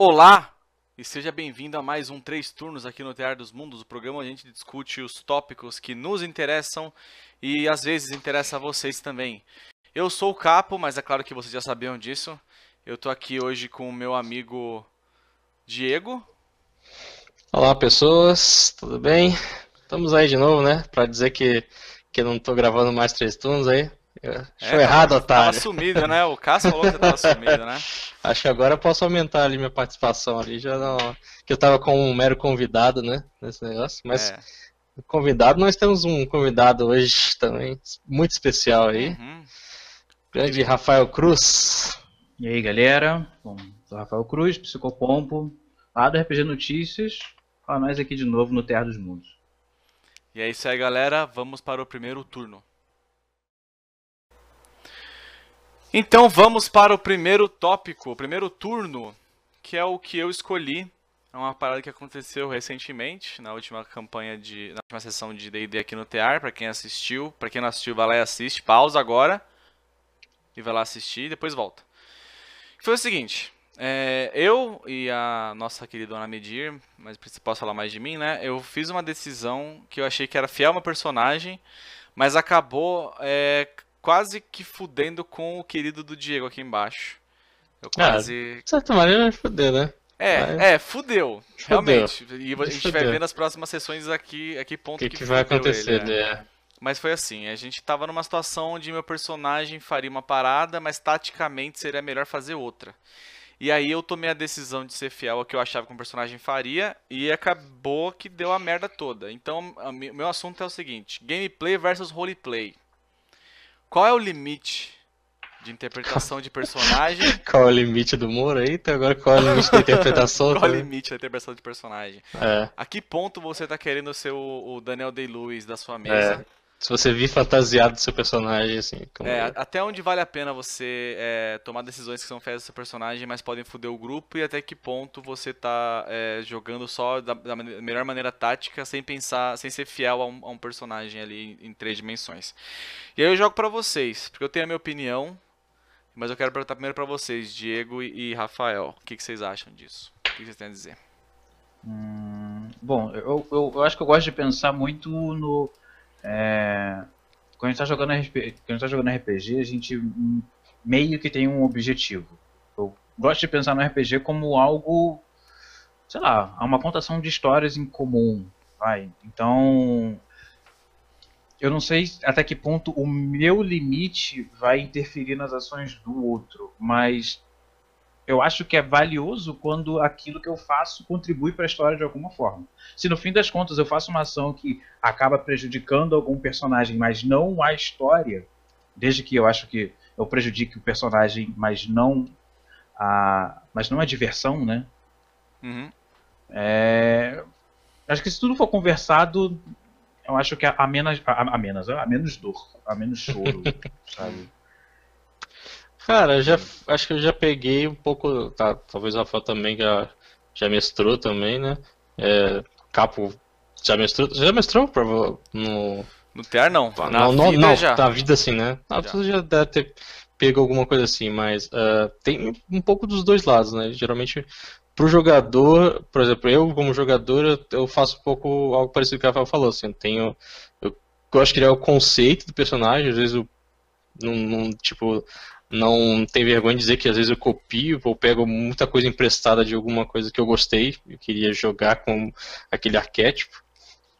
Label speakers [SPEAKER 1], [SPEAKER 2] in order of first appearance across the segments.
[SPEAKER 1] Olá e seja bem-vindo a mais um Três Turnos aqui no Teatro dos Mundos, o programa onde a gente discute os tópicos que nos interessam e às vezes interessa a vocês também. Eu sou o Capo, mas é claro que vocês já sabiam disso. Eu tô aqui hoje com o meu amigo Diego.
[SPEAKER 2] Olá pessoas, tudo bem? Estamos aí de novo, né? Pra dizer que, que não tô gravando mais Três Turnos aí. Achou é, errado,
[SPEAKER 1] tava,
[SPEAKER 2] otário.
[SPEAKER 1] Tava sumido, né? O Cássio falou que você tava sumido, né?
[SPEAKER 2] Acho que agora eu posso aumentar ali minha participação ali, já não... Que eu tava com um mero convidado, né? Nesse negócio, mas... É. Convidado, nós temos um convidado hoje também, muito especial aí. Uhum. Grande Rafael Cruz.
[SPEAKER 3] E aí, galera? Bom, sou Rafael Cruz, psicopompo, lá do RPG Notícias, para nós aqui de novo no Terra dos Mundos.
[SPEAKER 1] E é isso aí, galera. Vamos para o primeiro turno. Então vamos para o primeiro tópico, o primeiro turno, que é o que eu escolhi. É uma parada que aconteceu recentemente, na última campanha de. na última sessão de DD aqui no TR, para quem assistiu. Para quem não assistiu, vai lá e assiste, pausa agora. E vai lá assistir e depois volta. Foi o seguinte. É, eu e a nossa querida Dona Medir, mas posso falar mais de mim, né? Eu fiz uma decisão que eu achei que era fiel ao meu personagem, mas acabou é, quase que fudendo com o querido do Diego aqui embaixo.
[SPEAKER 2] Eu quase. Ah, de certa maneira vai fuder, né?
[SPEAKER 1] É, é, fudeu, fudeu. Realmente. E a gente fudeu. vai ver nas próximas sessões aqui, aqui ponto
[SPEAKER 2] que, que, que vai acontecer, ele, é.
[SPEAKER 1] Mas foi assim, a gente tava numa situação onde meu personagem faria uma parada, mas taticamente seria melhor fazer outra. E aí eu tomei a decisão de ser fiel ao que eu achava que um personagem faria e acabou que deu a merda toda. Então, o meu assunto é o seguinte: gameplay versus roleplay. Qual é o limite de interpretação de personagem?
[SPEAKER 2] qual é o limite do humor aí? Então agora qual é o limite da interpretação?
[SPEAKER 1] qual é o limite da interpretação de personagem? É. A que ponto você tá querendo ser o, o Daniel Day-Lewis da sua mesa?
[SPEAKER 2] É. Se você vir fantasiado do seu personagem, assim.
[SPEAKER 1] Como... É, até onde vale a pena você é, tomar decisões que são feitas do seu personagem, mas podem foder o grupo, e até que ponto você tá é, jogando só da, da, melhor maneira tática, sem pensar, sem ser fiel a um, a um personagem ali em, em três dimensões. E aí eu jogo para vocês, porque eu tenho a minha opinião, mas eu quero perguntar primeiro para vocês, Diego e, e Rafael, o que, que, vocês acham disso? O que, vocês têm a dizer?
[SPEAKER 3] Hum, bom, eu, eu, eu acho que eu gosto de pensar muito no é, quando a gente está jogando, tá jogando RPG, a gente meio que tem um objetivo. Eu gosto de pensar no RPG como algo, sei lá, uma contação de histórias em comum. Vai. Então, eu não sei até que ponto o meu limite vai interferir nas ações do outro, mas eu acho que é valioso quando aquilo que eu faço contribui para a história de alguma forma. Se no fim das contas eu faço uma ação que acaba prejudicando algum personagem, mas não a história, desde que eu acho que eu prejudique o personagem, mas não a, mas não a diversão, né? Uhum. É, acho que se tudo for conversado, eu acho que a, a menos a, a, menos a menos dor, a menos choro, sabe?
[SPEAKER 2] Cara, já, acho que eu já peguei um pouco. Tá, talvez o Rafael também já, já mestrou também, né? É, Capo já mestrou. Já mestrou no.
[SPEAKER 1] No TR não.
[SPEAKER 2] Na não, vida não, já. Na vida assim, né? Na já. já deve ter pego alguma coisa assim, mas uh, tem um pouco dos dois lados, né? Geralmente pro jogador, por exemplo, eu como jogador, eu faço um pouco algo parecido com o que o Rafael falou, assim, eu tenho. Eu gosto de criar o conceito do personagem, às vezes eu não, não tipo, não tem vergonha de dizer que às vezes eu copio ou pego muita coisa emprestada de alguma coisa que eu gostei, eu queria jogar com aquele arquétipo.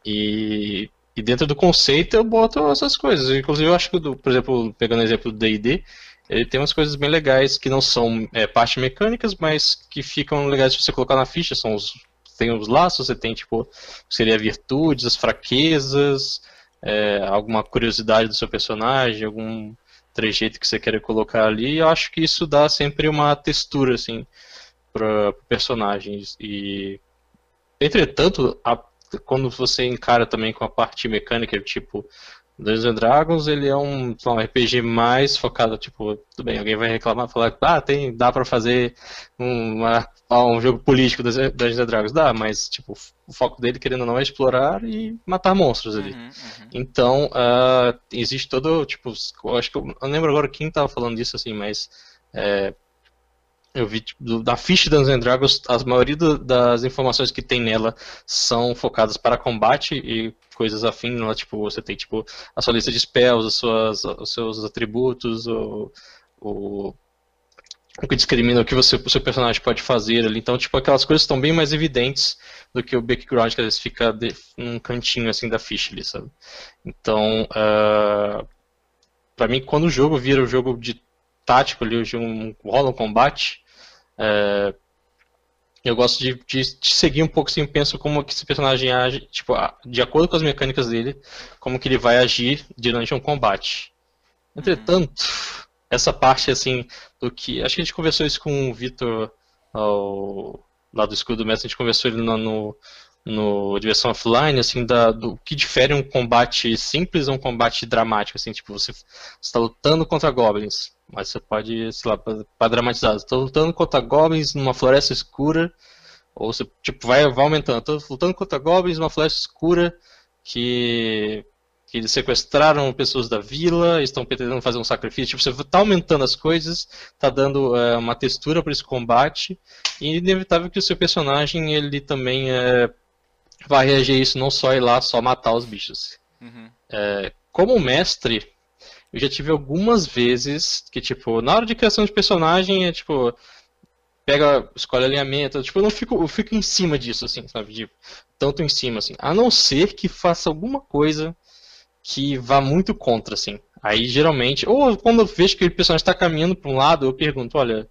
[SPEAKER 2] E, e dentro do conceito eu boto essas coisas. Inclusive eu acho que, do, por exemplo, pegando o exemplo do D&D, ele tem umas coisas bem legais que não são é, parte mecânicas, mas que ficam legais se você colocar na ficha. São os, tem os laços, você tem tipo, seria virtudes, as fraquezas, é, alguma curiosidade do seu personagem, algum trejeito que você quer colocar ali, eu acho que isso dá sempre uma textura, assim, para personagens. E, entretanto, a, quando você encara também com a parte mecânica, tipo, Dungeons and Dragons, ele é um, um RPG mais focado, tipo, tudo bem, alguém vai reclamar, falar, ah, tem, dá para fazer um, um jogo político das Dungeons and Dragons, dá, mas, tipo, o foco dele, querendo ou não, é explorar e matar monstros ali. Uhum, uhum. Então, uh, existe todo, tipo, eu acho que eu não lembro agora quem tava falando disso, assim, mas é, eu vi tipo, da ficha Dungeons Dragons, a maioria do, das informações que tem nela são focadas para combate e coisas afins. Né? Tipo, você tem tipo a sua lista de spells, as suas, os seus atributos, o, o, o que discrimina o que você, o seu personagem pode fazer ali. Então, tipo, aquelas coisas estão bem mais evidentes do que o background que às vezes fica de, num cantinho assim da ficha ali, sabe? Então, uh, para mim, quando o jogo vira um jogo de tático ali, um, rola um combate, é, eu gosto de, de, de, seguir um pouco assim, penso como que esse personagem age, tipo, de acordo com as mecânicas dele, como que ele vai agir durante um combate. Entretanto, essa parte assim do que, acho que a gente conversou isso com o Vitor lá do escudo do mestre, a gente conversou ele no, no, no Diversão Offline, assim, da, do que difere um combate simples a um combate dramático, assim, tipo, você está lutando contra goblins. Mas você pode, sei lá, para dramatizar. Estou lutando contra goblins numa floresta escura. Ou você tipo, vai, vai aumentando. Estou lutando contra goblins numa floresta escura que, que eles sequestraram pessoas da vila, estão pretendendo fazer um sacrifício. Tipo, você está aumentando as coisas, está dando é, uma textura para esse combate. E é inevitável que o seu personagem ele também é, vai reagir a isso, não só ir lá só matar os bichos. Uhum. É, como mestre, eu já tive algumas vezes que, tipo, na hora de criação de personagem, é tipo, pega, escolhe alinhamento, tipo, eu não fico, eu fico em cima disso, assim, sabe? De, tanto em cima, assim. A não ser que faça alguma coisa que vá muito contra, assim. Aí, geralmente, ou quando eu vejo que o personagem está caminhando para um lado, eu pergunto, olha,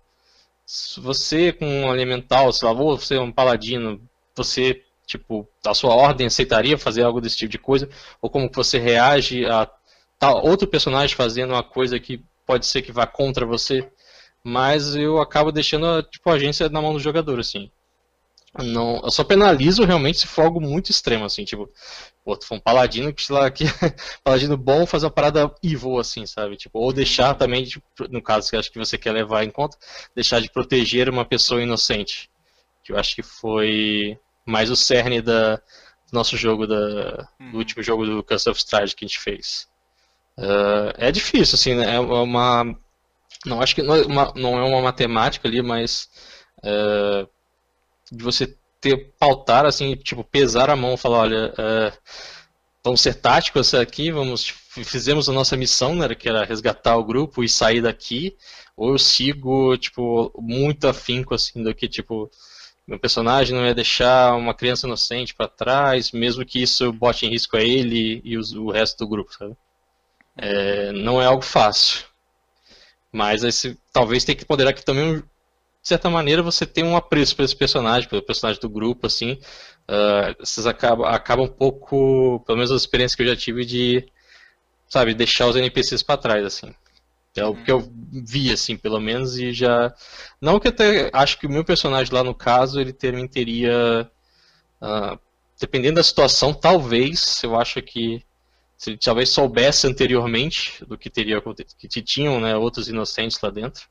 [SPEAKER 2] você com um elemental, sei lá, você é um paladino, você, tipo, a sua ordem aceitaria fazer algo desse tipo de coisa? Ou como você reage a tá outro personagem fazendo uma coisa que pode ser que vá contra você, mas eu acabo deixando tipo, a agência na mão do jogador, assim. Não, eu só penalizo realmente se for algo muito extremo, assim, tipo, pô, tu for um paladino que, lá, que paladino bom fazer uma parada evil, assim, sabe? Tipo, ou deixar também, tipo, no caso que acho que você quer levar em conta, deixar de proteger uma pessoa inocente. Que eu acho que foi mais o cerne da, do nosso jogo, da, do uhum. último jogo do Curse of Stride que a gente fez. Uh, é difícil, assim, né? É uma. Não acho que não é uma, não é uma matemática ali, mas uh, de você ter pautar assim, tipo, pesar a mão, falar, olha, uh, vamos ser táticos aqui, vamos fizemos a nossa missão, né, que era resgatar o grupo e sair daqui, ou eu sigo, tipo, muito afinco assim do que tipo meu personagem não ia deixar uma criança inocente para trás, mesmo que isso bote em risco a ele e os, o resto do grupo, sabe? É, não é algo fácil. Mas esse, talvez tenha que ponderar que também, de certa maneira, você tem um apreço por esse personagem, pelo personagem do grupo, assim. Uh, vocês acabam, acabam um pouco, pelo menos a experiência que eu já tive, de, sabe, deixar os NPCs para trás, assim. É o que eu vi, assim, pelo menos, e já... Não que até acho que o meu personagem lá, no caso, ele também teria... Uh, dependendo da situação, talvez, eu acho que se ele talvez soubesse anteriormente do que teria que tinham né, outros inocentes lá dentro,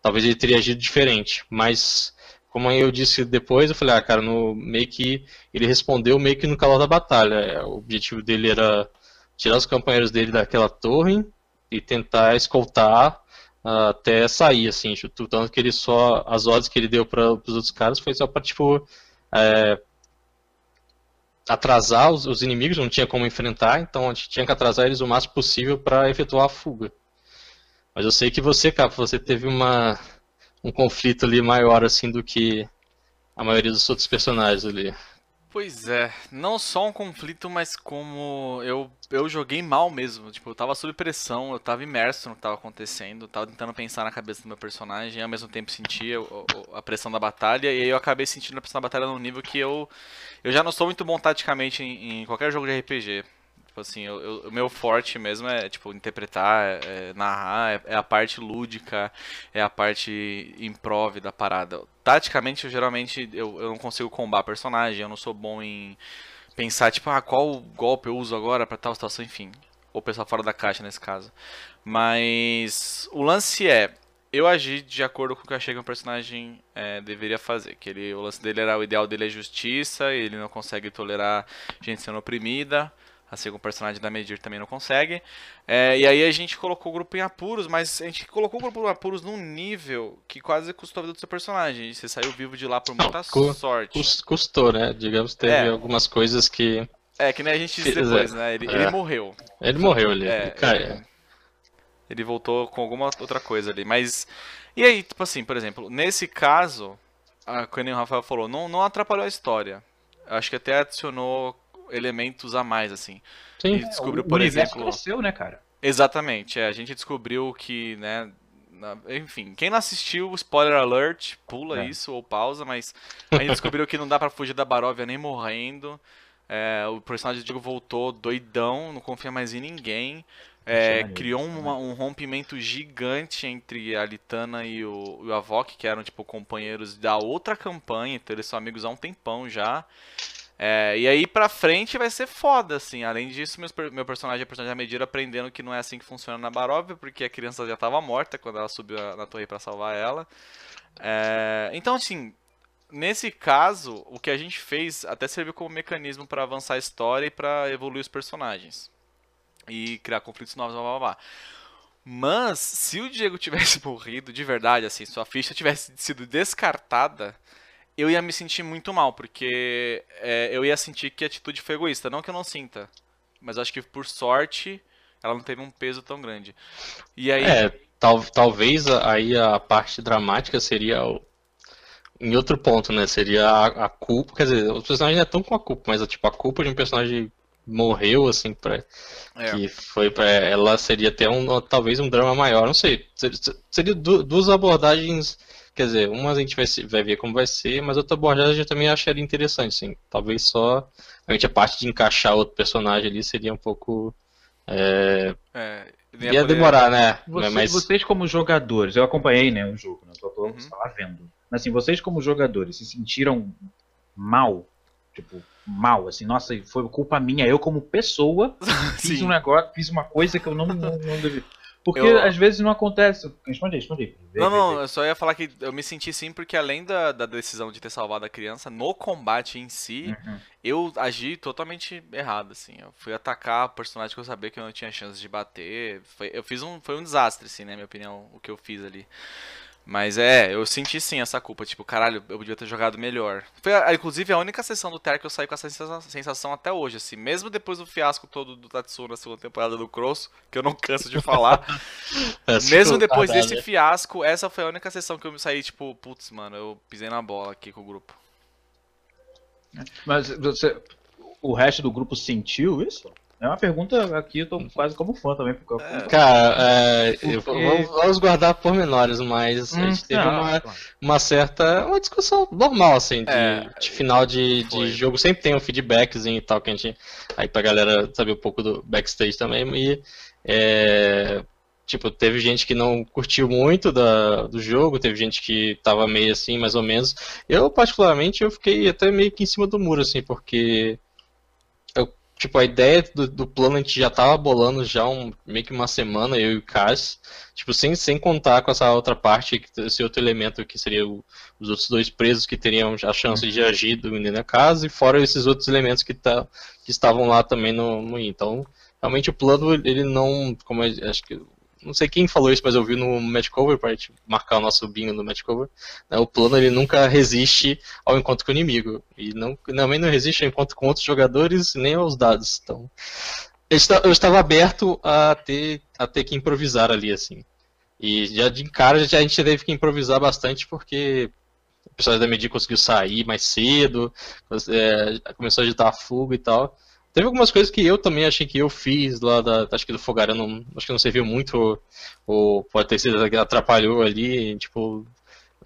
[SPEAKER 2] talvez ele teria agido diferente. Mas, como eu disse depois, eu falei, ah, cara, no, meio que ele respondeu meio que no calor da batalha. É, o objetivo dele era tirar os companheiros dele daquela torre e tentar escoltar uh, até sair, assim, tanto que ele só, as ordens que ele deu para os outros caras foi só para, tipo, é, atrasar os, os, inimigos, não tinha como enfrentar, então a gente tinha que atrasar eles o máximo possível para efetuar a fuga. Mas eu sei que você, Capo, você teve uma, um conflito ali maior assim do que a maioria dos outros personagens ali.
[SPEAKER 1] Pois é, não só um conflito, mas como eu, eu joguei mal mesmo. Tipo, eu tava sob pressão, eu tava imerso no que tava acontecendo, tava tentando pensar na cabeça do meu personagem e ao mesmo tempo sentia a pressão da batalha. E aí eu acabei sentindo a pressão da batalha num nível que eu, eu já não sou muito bom taticamente em, em qualquer jogo de RPG. Tipo assim, o meu forte mesmo é, tipo, interpretar, é, é narrar, é, é, a parte lúdica, é a parte improv da parada. Taticamente, eu, geralmente, eu, eu não consigo combar personagem, eu não sou bom em pensar, tipo, ah, qual golpe eu uso agora para tal situação, enfim. Ou pensar fora da caixa nesse caso. Mas o lance é, eu agi de acordo com o que eu achei que o personagem é, deveria fazer. Que ele, o lance dele era o ideal dele é justiça, ele não consegue tolerar gente sendo oprimida Assim como o personagem da Medir também não consegue. É, e aí a gente colocou o grupo em apuros, mas a gente colocou o grupo em apuros num nível que quase custou a vida do seu personagem. Você saiu vivo de lá por muita
[SPEAKER 2] cu-
[SPEAKER 1] sorte.
[SPEAKER 2] Custou, né? Digamos, teve
[SPEAKER 1] É.
[SPEAKER 2] algumas coisas que.
[SPEAKER 1] É, que nem a gente disse
[SPEAKER 2] Pois
[SPEAKER 1] depois,
[SPEAKER 2] é.
[SPEAKER 1] né? Ele,
[SPEAKER 2] É.
[SPEAKER 1] ele morreu.
[SPEAKER 2] Ele morreu ali.
[SPEAKER 1] É, ele, ele voltou com alguma outra coisa ali. Mas. E aí, tipo assim, por exemplo, nesse caso, a, como o Rafael falou, não, não atrapalhou a história. Acho que até adicionou elementos a mais, assim.
[SPEAKER 2] sim.
[SPEAKER 1] E descobriu,
[SPEAKER 3] o
[SPEAKER 1] por exemplo.
[SPEAKER 3] cresceu, né, cara?
[SPEAKER 1] Exatamente, é, a gente descobriu que, né. na- enfim, quem não assistiu, spoiler alert, pula
[SPEAKER 3] É.
[SPEAKER 1] isso ou pausa, mas a gente descobriu que não dá pra fugir da Baróvia nem morrendo. É, o personagem do Diego voltou doidão, não confia mais em ninguém. É,
[SPEAKER 3] é
[SPEAKER 1] criou
[SPEAKER 3] maneiro,
[SPEAKER 1] uma- um rompimento gigante entre a Litana e o, e o Avok, que eram tipo companheiros da outra campanha, então eles são amigos há um tempão já. É, e aí pra frente vai ser foda, assim. Além disso, meus meu personagem é personagem da Medira aprendendo que não é assim que funciona na Baróvia, porque a criança já tava morta quando ela subiu na torre pra salvar ela. É, então, assim, nesse caso, o que a gente fez até serviu como mecanismo pra avançar a história e pra evoluir os personagens. E criar conflitos novos, blá blá blá. Mas, se o Diego tivesse morrido de verdade, assim, sua ficha tivesse sido descartada, eu ia me sentir muito mal, porque é, eu ia sentir que a atitude foi egoísta. Não que eu não sinta, mas acho que por sorte ela não teve um peso tão grande. E aí.
[SPEAKER 2] É, tal, talvez aí a parte dramática seria o- em outro ponto, né? Seria a, a culpa, quer dizer, os personagens não é tão com a culpa, mas tipo a culpa de um personagem morreu assim para
[SPEAKER 1] é,
[SPEAKER 2] que foi para ela seria até um talvez um drama maior, não sei. Ser- ser- Seria du- duas abordagens, quer dizer, uma a gente vai, se- vai ver como vai ser, mas outra abordagem eu também acharia interessante, sim. Talvez só realmente a parte de encaixar outro personagem ali seria um pouco é,
[SPEAKER 1] é,
[SPEAKER 2] ia
[SPEAKER 1] poder-
[SPEAKER 2] demorar, né?
[SPEAKER 3] Vocês,
[SPEAKER 2] mas
[SPEAKER 3] vocês como jogadores, eu acompanhei né, o jogo, né, só tô
[SPEAKER 1] Uhum.
[SPEAKER 3] lá vendo. Mas assim, vocês como jogadores se sentiram mal? Tipo, mal, assim, nossa, foi culpa minha, eu como pessoa fiz
[SPEAKER 1] Sim.
[SPEAKER 3] um negócio, fiz uma coisa que eu não, não, não devia. Porque
[SPEAKER 1] Eu-
[SPEAKER 3] às vezes não acontece. Responde responde. Vê,
[SPEAKER 1] Não,
[SPEAKER 3] vê,
[SPEAKER 1] não,
[SPEAKER 3] vê.
[SPEAKER 1] eu só ia falar que eu me senti sim, porque além da, da decisão de ter salvado a criança, no combate em si,
[SPEAKER 3] Uhum.
[SPEAKER 1] eu agi totalmente errado, assim. Eu fui atacar o personagem que eu sabia que eu não tinha chance de bater. Foi, eu fiz um, foi um desastre, assim, na minha opinião, o que eu fiz ali. Mas é, eu senti sim essa culpa, tipo, caralho, eu podia ter jogado melhor. Foi, a- inclusive, a única sessão do Ter que eu saí com essa sensa- sensação até hoje, assim. Mesmo depois do fiasco todo do Tatsu na segunda temporada do Cross, que eu não canso de falar.
[SPEAKER 2] Essa
[SPEAKER 1] Mesmo depois desse fiasco, essa foi a única sessão que eu me saí, tipo, putz, mano, eu pisei na bola aqui com o grupo.
[SPEAKER 3] Mas você, o resto do grupo sentiu isso? É uma pergunta aqui, eu tô quase como fã também. Porque eu-
[SPEAKER 2] Cara, é, eu-
[SPEAKER 3] Porque-
[SPEAKER 2] vamos, vamos guardar pormenores, mas a
[SPEAKER 3] Hum,
[SPEAKER 2] gente teve
[SPEAKER 3] tá,
[SPEAKER 2] uma,
[SPEAKER 3] claro.
[SPEAKER 2] uma certa. Uma discussão normal, assim, de,
[SPEAKER 1] É,
[SPEAKER 2] de final de, de jogo. Sempre tem um feedbackzinho e tal, que a gente. Aí pra galera saber um pouco do backstage também. E. é, tipo, teve gente que não curtiu muito da, do jogo, teve gente que tava meio assim, mais ou menos. Eu, particularmente, eu fiquei até meio que em cima do muro, assim, porque. Tipo, a ideia do, do plano a gente já tava bolando já um, meio que uma semana, eu e o Cass. Tipo, sem, sem contar com essa outra parte, esse outro elemento que seria o- os outros dois presos que teriam a chance de agir dentro da casa, e fora esses outros elementos que, tá, que estavam lá também no, no Então, realmente o plano, ele não. Como eu, acho que. Não sei quem falou isso, mas eu vi no match cover, pra gente marcar o nosso bingo no match cover. né, o plano ele nunca resiste ao encontro com o inimigo. E também não resiste ao encontro com outros jogadores, nem aos dados. Então, eu esta- eu estava aberto a ter, a ter que improvisar ali, assim. E já de cara já a gente teve que improvisar bastante porque o pessoal da Medi conseguiu sair mais cedo, é, começou a agitar a fuga e tal. Teve algumas coisas que eu também achei que eu fiz lá da. Acho que do Fogarão não, acho que não serviu muito, ou, pode ter sido que atrapalhou ali, tipo.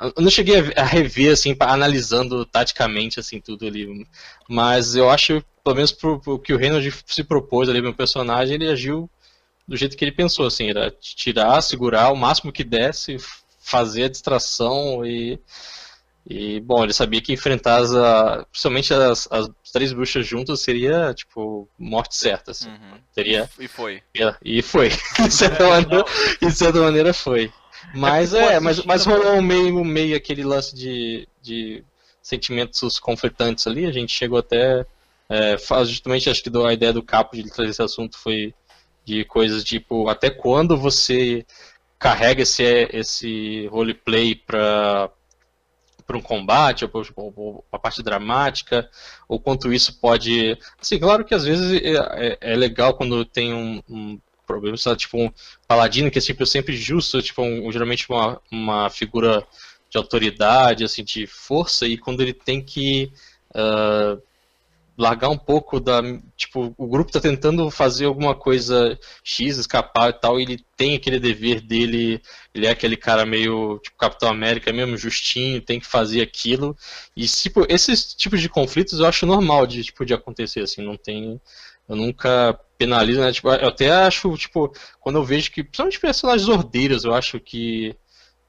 [SPEAKER 2] Eu não cheguei a ver- a rever, assim, analisando taticamente, assim, tudo ali. Mas eu acho, pelo menos pro, pro que o Reynolds se propôs ali, meu personagem, ele agiu do jeito que ele pensou, assim, era tirar, segurar o máximo que desse, fazer a distração e. E, bom, ele sabia que enfrentar as, a- principalmente as, as três bruxas juntas seria, tipo, morte certa, assim.
[SPEAKER 1] Uhum.
[SPEAKER 2] Teria,
[SPEAKER 1] E foi.
[SPEAKER 2] e foi. De certa maneira, de certa maneira foi. Mas
[SPEAKER 3] É
[SPEAKER 2] é, mas, mas rolou meio, meio aquele lance de, de sentimentos conflitantes ali. A gente chegou até É, justamente acho que a ideia do Capo de trazer esse assunto foi de coisas tipo até quando você carrega esse, esse roleplay para para um combate, ou, ou, a parte dramática, ou quanto isso pode. Assim, claro que às vezes é, é, é legal quando tem um, um problema, sabe? tipo um paladino que é sempre, sempre justo, tipo um, geralmente uma, uma figura de autoridade, assim, de força, e quando ele tem que uh, largar um pouco da. Tipo, o grupo tá tentando fazer alguma coisa X, escapar e tal, e ele tem aquele dever dele, ele é aquele cara meio, tipo, Capitão América mesmo, justinho, tem que fazer aquilo. E, tipo, esses tipos de conflitos eu acho normal de, tipo, de acontecer, assim, não tem. Eu nunca penalizo, né? Tipo, eu até acho, tipo, quando eu vejo que, principalmente personagens ordeiros, eu acho que,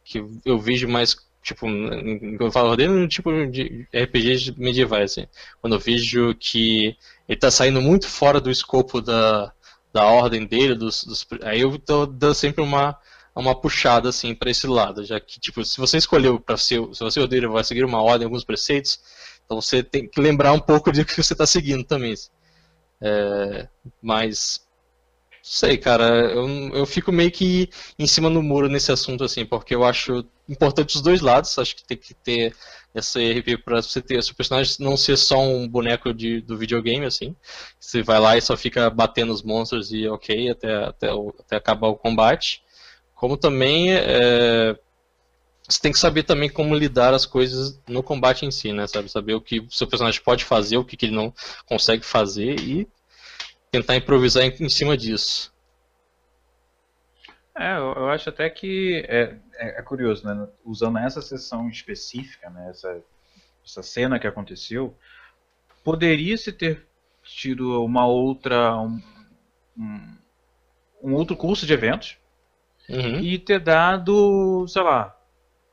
[SPEAKER 2] que eu vejo mais tipo, quando eu falo dele, no tipo de RPGs medievais, assim. Quando eu vejo que ele tá saindo muito fora do escopo da, da ordem dele, dos, dos aí eu tô dando sempre uma, uma puxada, assim, para esse lado, já que, tipo, se você escolheu para ser, se você odeia, vai seguir uma ordem, alguns preceitos, então você tem que lembrar um pouco de que você está seguindo também. Assim. É, mas sei, cara, eu, eu fico meio que em cima do muro nesse assunto, assim, porque eu acho importante os dois lados, acho que tem que ter essa RP pra você ter seu personagem não ser só um boneco de, do videogame, assim. Você vai lá e só fica batendo os monstros e ok, até, até, até acabar o combate. Como também é, você tem que saber também como lidar as coisas no combate em si, né? Sabe? Saber o que o seu personagem pode fazer, o que, que ele não consegue fazer e tentar improvisar em, em cima disso.
[SPEAKER 3] É, eu, eu acho até que é, é, é, curioso, né? Usando essa sessão específica, né? Essa, essa cena que aconteceu, poderia se ter tido uma outra um, um, um outro curso de eventos uhum. e ter dado, sei lá,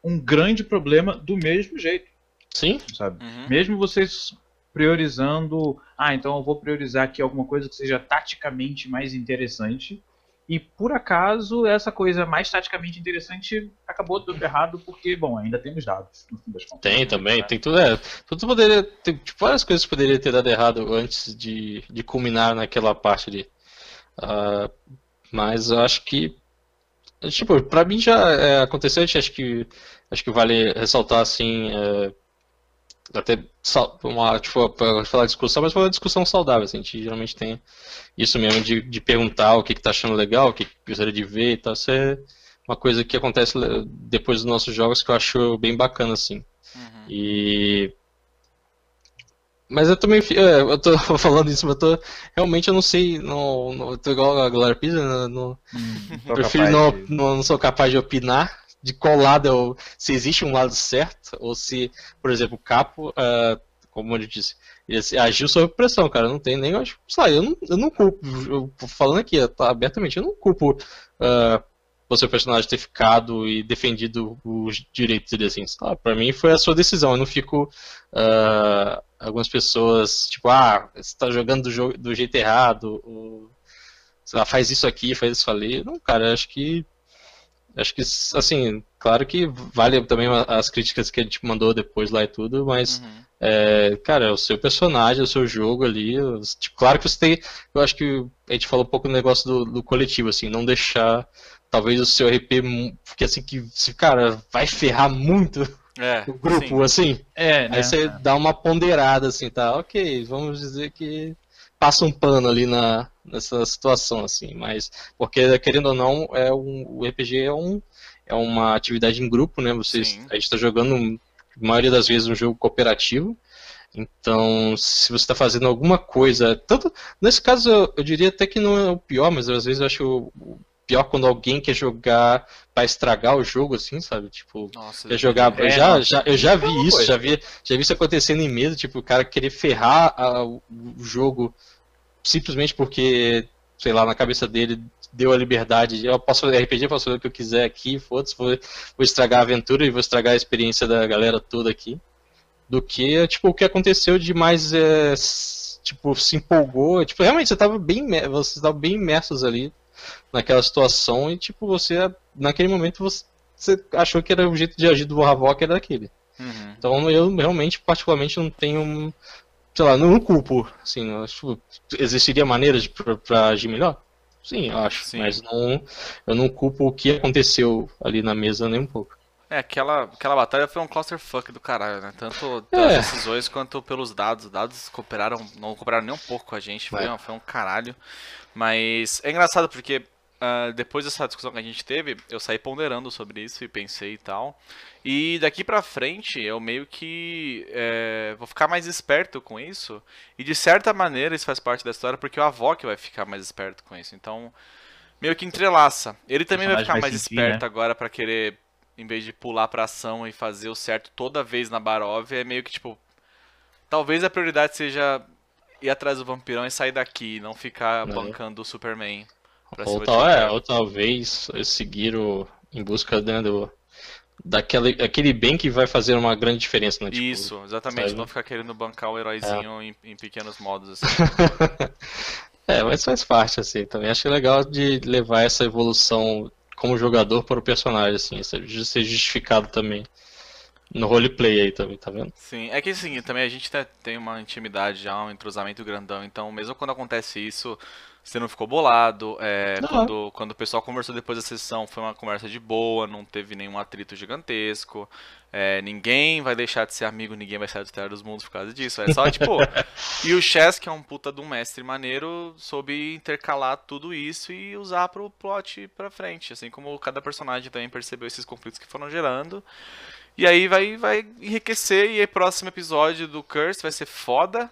[SPEAKER 3] um grande problema do mesmo jeito.
[SPEAKER 2] Sim.
[SPEAKER 3] Sabe? Uhum. Mesmo vocês priorizando, ah, então eu vou priorizar aqui alguma coisa que seja taticamente mais interessante. E por acaso essa coisa mais taticamente interessante acabou dando errado porque, bom, ainda temos dados no fim das
[SPEAKER 2] contas. Tem também, tem tudo, é, tudo poderia, tem tipo, várias coisas poderiam ter dado errado antes de, de culminar naquela parte ali. Uh, mas eu acho que tipo, pra mim já é, aconteceu, acho que acho que vale ressaltar assim, é, até uma, tipo, para falar discussão, mas foi uma discussão saudável. Assim, a gente geralmente tem isso mesmo de, de perguntar o que, está achando legal, o que, que gostaria de ver e tal. Isso é uma coisa que acontece depois dos nossos jogos que eu acho bem bacana, assim. Uhum. E. Mas eu também. É, eu tô falando isso, mas eu tô. Realmente eu não sei. Não, não, eu tô igual a Glória Pisa, né, não, hum, prefiro não, de... não, não sou capaz de opinar de qual lado eu, se existe um lado certo, ou se, por exemplo, o Capo, uh, como eu disse, ele agiu sob pressão, cara. Não tem nem. Sei lá, eu não, eu não culpo. Eu, falando aqui tá, abertamente, eu não culpo uh, o seu personagem ter ficado e defendido os direitos dele assim. Pra mim foi a sua decisão. Eu não fico. Uh, algumas pessoas, tipo, ah, você tá jogando do, do jeito errado, ou, sei lá, faz isso aqui, faz isso ali. Não, cara, acho que Acho que, assim, claro que vale também as críticas que a gente mandou depois lá e tudo, mas, uhum. é, cara, é o seu personagem, é o seu jogo ali. Tipo, claro que você tem. Eu acho que a gente falou um pouco do negócio do, do coletivo, assim, não deixar talvez o seu RP, porque assim, que, cara, vai ferrar muito é, o grupo, sim. assim. É, né? Aí você dá uma ponderada, assim, tá? Ok, vamos dizer que passa um pano ali na, nessa situação, assim, mas porque querendo ou não, é um, o RPG é, um, é uma atividade em grupo, né? Vocês, a gente está jogando, a maioria das vezes, um jogo cooperativo. Então, se você está fazendo alguma coisa, tanto nesse caso eu, eu, diria até que não é o pior, mas às vezes eu acho o pior quando alguém quer jogar para estragar o jogo, assim, sabe? Tipo, Nossa, quer jogar. É, já, já, eu já vi isso, já vi, já vi isso acontecendo em mesa, tipo, o cara querer ferrar a, o jogo simplesmente porque, sei lá, na cabeça dele deu a liberdade de eu posso fazer RPG, posso fazer o que eu quiser aqui, foda-se, vou, vou estragar a aventura e vou estragar a experiência da galera toda aqui. Do que, tipo, o que aconteceu de mais, é, tipo, se empolgou, tipo, realmente você estava bem, vocês estavam bem imersos ali naquela situação e, tipo, você, naquele momento, você, você achou que era o jeito de agir do Havok era daquele. Uhum. Então eu realmente, particularmente, não tenho sei lá, não culpo, assim, não, tipo, existiria maneiras pra, pra agir melhor? Sim, eu acho,
[SPEAKER 1] Sim.
[SPEAKER 2] mas não, eu não culpo o que aconteceu ali na mesa nem um pouco.
[SPEAKER 1] É, aquela, aquela batalha foi um clusterfuck do caralho, né? Tanto
[SPEAKER 2] É.
[SPEAKER 1] pelas decisões quanto pelos dados. Os dados cooperaram, não cooperaram nem um pouco com a gente, foi,
[SPEAKER 2] É.
[SPEAKER 1] um, foi um caralho. Mas é engraçado porque ah, depois dessa discussão que a gente teve, eu saí ponderando sobre isso e pensei e tal. E daqui pra frente eu meio que é, vou ficar mais esperto com isso. E de certa maneira isso faz parte da história porque o avó que vai ficar mais esperto com isso. Então, meio que entrelaça. Ele também vai ficar
[SPEAKER 3] vai
[SPEAKER 1] mais
[SPEAKER 3] sentir,
[SPEAKER 1] esperto
[SPEAKER 3] né?
[SPEAKER 1] agora pra querer em vez de pular pra ação e fazer o certo toda vez na Barov, é meio que tipo. Talvez a prioridade seja ir atrás do vampirão e sair daqui, não ficar bancando o Superman.
[SPEAKER 2] Ou, tal, é, ou talvez seguir o, em busca né, do, daquele aquele bem que vai fazer uma grande diferença, né? tipo,
[SPEAKER 1] Isso, exatamente.
[SPEAKER 2] sabe?
[SPEAKER 1] Não ficar querendo bancar o heróizinho em, em pequenos modos, assim.
[SPEAKER 2] É, mas faz parte, assim, também acho legal de levar essa evolução como jogador para o personagem, assim, isso ju- ser justificado também no roleplay aí também, tá vendo?
[SPEAKER 1] Sim, é que assim, também a gente tem uma intimidade já, um entrosamento grandão, então mesmo quando acontece isso, você não ficou bolado, é,
[SPEAKER 2] Não.
[SPEAKER 1] quando, quando o pessoal conversou depois da sessão, foi uma conversa de boa, não teve nenhum atrito gigantesco, é, ninguém vai deixar de ser amigo, ninguém vai sair do Terra dos Mundos por causa disso, é só tipo... e o Chess, que é um puta de um mestre maneiro, soube intercalar tudo isso e usar pro plot pra frente, assim como cada personagem também percebeu esses conflitos que foram gerando, e aí vai, vai enriquecer e aí próximo episódio do Curse vai ser foda.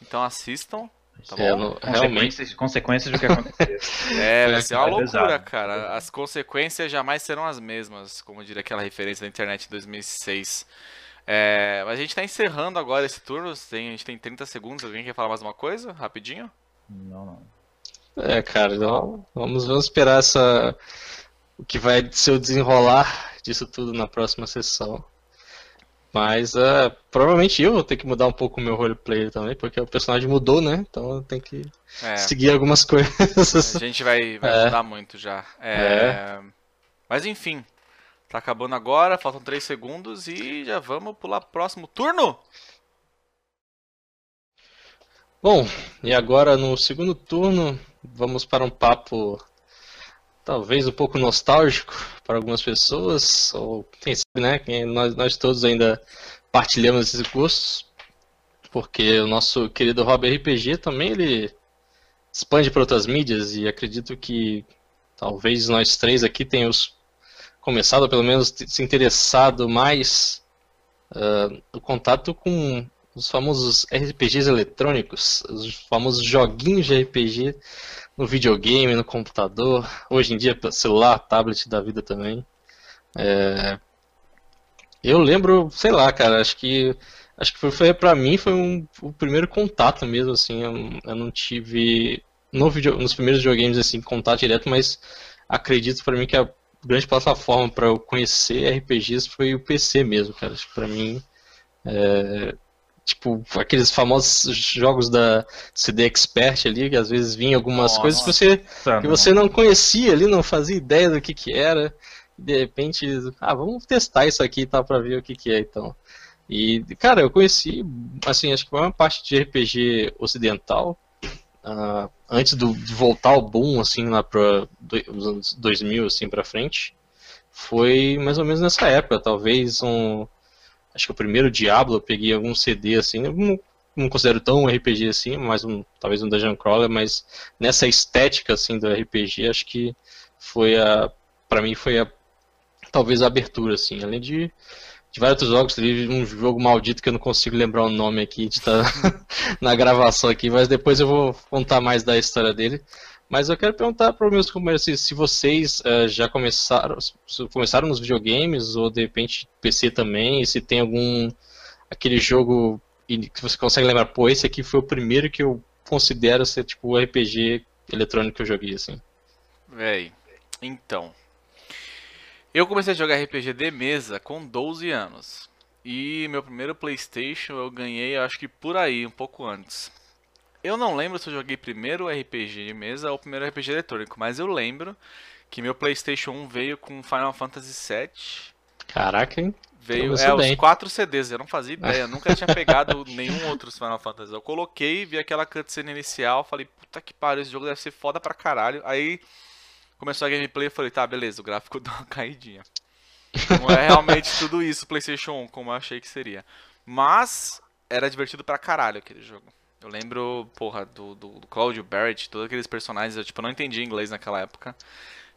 [SPEAKER 1] Então assistam. Tá
[SPEAKER 2] É,
[SPEAKER 1] bom?
[SPEAKER 2] no- realmente,
[SPEAKER 3] Consequências, consequências do que aconteceu.
[SPEAKER 1] É, vai
[SPEAKER 2] É,
[SPEAKER 1] ser uma
[SPEAKER 3] vai
[SPEAKER 1] loucura,
[SPEAKER 3] pesado.
[SPEAKER 1] cara. As consequências jamais serão as mesmas, como diria aquela referência da internet de 2006. É, mas a gente tá encerrando agora esse turno. Tem, a gente tem 30 segundos. Alguém quer falar mais uma coisa? Rapidinho?
[SPEAKER 3] não, não.
[SPEAKER 2] é, cara, então, vamos, vamos esperar essa, o que vai ser o desenrolar disso tudo na próxima sessão. Mas é, provavelmente eu vou ter que mudar um pouco o meu roleplay também, porque o personagem mudou, né? Então eu tenho que
[SPEAKER 1] É,
[SPEAKER 2] seguir algumas coisas.
[SPEAKER 1] a gente vai, vai
[SPEAKER 2] É.
[SPEAKER 1] mudar muito já. É, Mas enfim, tá acabando agora. Faltam 3 segundos e já vamos pular pro próximo turno.
[SPEAKER 2] Bom, e agora no segundo turno, vamos para um papo talvez um pouco nostálgico para algumas pessoas, ou quem sabe, né? quem- Nós, nós todos ainda partilhamos esses gostos, porque o nosso querido Hobby RPG também ele expande para outras mídias e acredito que talvez nós três aqui tenhamos começado, pelo menos se interessado mais ah, no contato com os famosos RPGs eletrônicos, os famosos joguinhos de RPG no videogame, no computador, hoje em dia celular, tablet da vida também. É, Eu lembro, sei lá, cara, acho que acho que foi, foi para mim foi um, o primeiro contato mesmo, assim, eu, eu não tive no video, nos primeiros videogames assim contato direto, mas acredito para mim que a grande plataforma para eu conhecer RPGs foi o PC mesmo, cara. Pra mim é, Tipo, aqueles famosos jogos da CD Expert ali, que às vezes vinha algumas
[SPEAKER 1] Nossa.
[SPEAKER 2] coisas que você, que você não conhecia ali, não fazia ideia do que que era. E de repente, ah, vamos testar isso aqui tá, pra ver o que que é então. E, cara, eu conheci, assim, acho que foi uma parte de RPG ocidental, ah, antes do, de voltar ao boom, assim, lá para os anos 2000, assim, pra frente. Foi mais ou menos nessa época, talvez um acho que o primeiro Diablo eu peguei algum CD assim, eu não, não considero tão um RPG assim, mais um, talvez um Dungeon Crawler, mas nessa estética assim do RPG, acho que foi a para mim foi a talvez a abertura assim, além de de vários jogos, teve um jogo maldito que eu não consigo lembrar o nome aqui, de estar na gravação aqui, mas depois eu vou contar mais da história dele. Mas eu quero perguntar para os meus companheiros se, se vocês eh, já começaram, começaram nos videogames ou de repente PC também, e se tem algum aquele jogo que você consegue lembrar, pô, esse aqui foi o primeiro que eu considero ser tipo o RPG eletrônico que eu joguei assim.
[SPEAKER 1] Véi, então. Eu comecei a jogar RPG de mesa com 12 anos. E meu primeiro PlayStation eu ganhei, acho que por aí, um pouco antes. Eu não lembro se eu joguei primeiro RPG de mesa ou primeiro RPG eletrônico, mas eu lembro que meu PlayStation 1 veio com Final Fantasy VII
[SPEAKER 2] Caraca, hein?
[SPEAKER 1] Veio é, os quatro CDs, eu não fazia ideia, eu nunca tinha pegado nenhum outro Final Fantasy. Eu coloquei, vi aquela cutscene inicial, falei, puta que pariu, esse jogo deve ser foda pra caralho. Aí começou a gameplay e falei, tá, beleza, o gráfico deu uma caidinha. Não é realmente tudo isso PlayStation 1, como eu achei que seria. Mas era divertido pra caralho aquele jogo. Eu lembro, porra, do, do, do Claudio Barrett, todos aqueles personagens, eu tipo, não entendi inglês naquela época.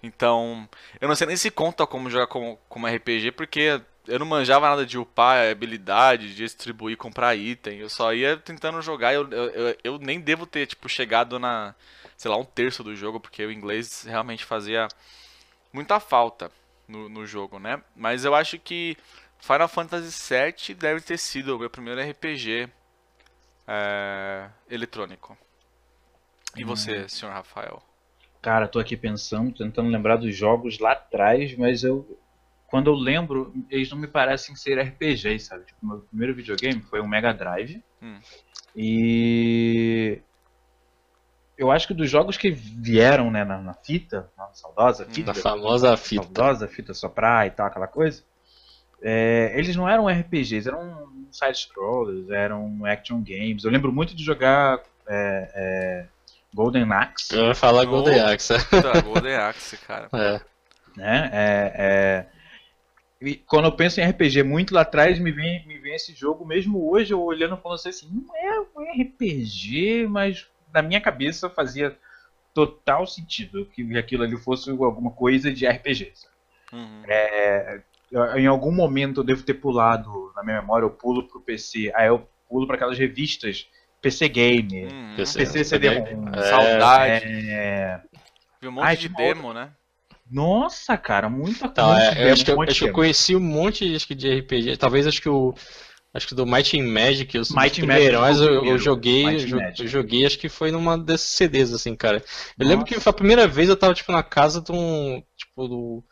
[SPEAKER 1] Então, eu não sei nem se conta como jogar como, como RPG, porque eu não manjava nada de upar habilidade, de distribuir, comprar item. Eu só ia tentando jogar eu, eu, eu, eu nem devo ter, tipo, chegado na, sei lá, um terço do jogo, porque o inglês realmente fazia muita falta no, no jogo, né? Mas eu acho que Final Fantasy VII deve ter sido o meu primeiro RPG é, eletrônico. E você, senhor Rafael?
[SPEAKER 3] Cara, tô aqui pensando, tentando lembrar dos jogos lá atrás, mas eu. Quando eu lembro, eles não me parecem ser RPGs, sabe? Tipo, meu primeiro videogame foi um Mega Drive.
[SPEAKER 1] Hum.
[SPEAKER 3] E. Eu acho que dos jogos que vieram, né, na, na fita, na saudosa fita,
[SPEAKER 2] Da famosa fita.
[SPEAKER 3] saudosa fita soprar e tal, aquela coisa. É, eles não eram RPGs, eram side-scrollers, eram action games. Eu lembro muito de jogar é, é, Golden Axe,
[SPEAKER 2] Eu ia falar
[SPEAKER 1] Oh.
[SPEAKER 2] Golden Axe.
[SPEAKER 1] Puta, Golden Axe, cara.
[SPEAKER 2] É.
[SPEAKER 3] né? É, é, e quando eu penso em RPG muito lá atrás, me vem, me vem esse jogo, mesmo hoje eu olhando falando assim, não é um RPG, mas na minha cabeça fazia total sentido que aquilo ali fosse alguma coisa de RPG.
[SPEAKER 1] Uhum.
[SPEAKER 3] Eu- Em algum momento eu devo ter pulado, na minha memória, eu pulo pro PC, aí eu pulo para aquelas revistas PC Game,
[SPEAKER 1] Uhum.
[SPEAKER 2] PC.
[SPEAKER 3] PC CD-ROM,
[SPEAKER 2] É.
[SPEAKER 1] Saudade.
[SPEAKER 3] é...
[SPEAKER 1] Viu um monte
[SPEAKER 3] Ai,
[SPEAKER 1] de
[SPEAKER 3] que
[SPEAKER 1] demo, né?
[SPEAKER 3] Nossa, cara, muita
[SPEAKER 2] Então,
[SPEAKER 3] muito
[SPEAKER 2] é, eu acho que, eu,
[SPEAKER 3] um
[SPEAKER 2] acho que eu
[SPEAKER 3] de
[SPEAKER 2] conheci um monte acho que, de RPG. Talvez acho que o. Acho que do Might and Magic,
[SPEAKER 3] Might
[SPEAKER 2] primeiros,
[SPEAKER 3] Magic
[SPEAKER 2] mas
[SPEAKER 3] foi o
[SPEAKER 2] eu, eu
[SPEAKER 3] primeiro,
[SPEAKER 2] joguei, eu,
[SPEAKER 3] Magic.
[SPEAKER 2] eu joguei, acho que foi numa desses CDs, assim, cara. Eu lembro
[SPEAKER 3] Nossa.
[SPEAKER 2] que foi a primeira vez eu tava, tipo, na casa de um, tipo, do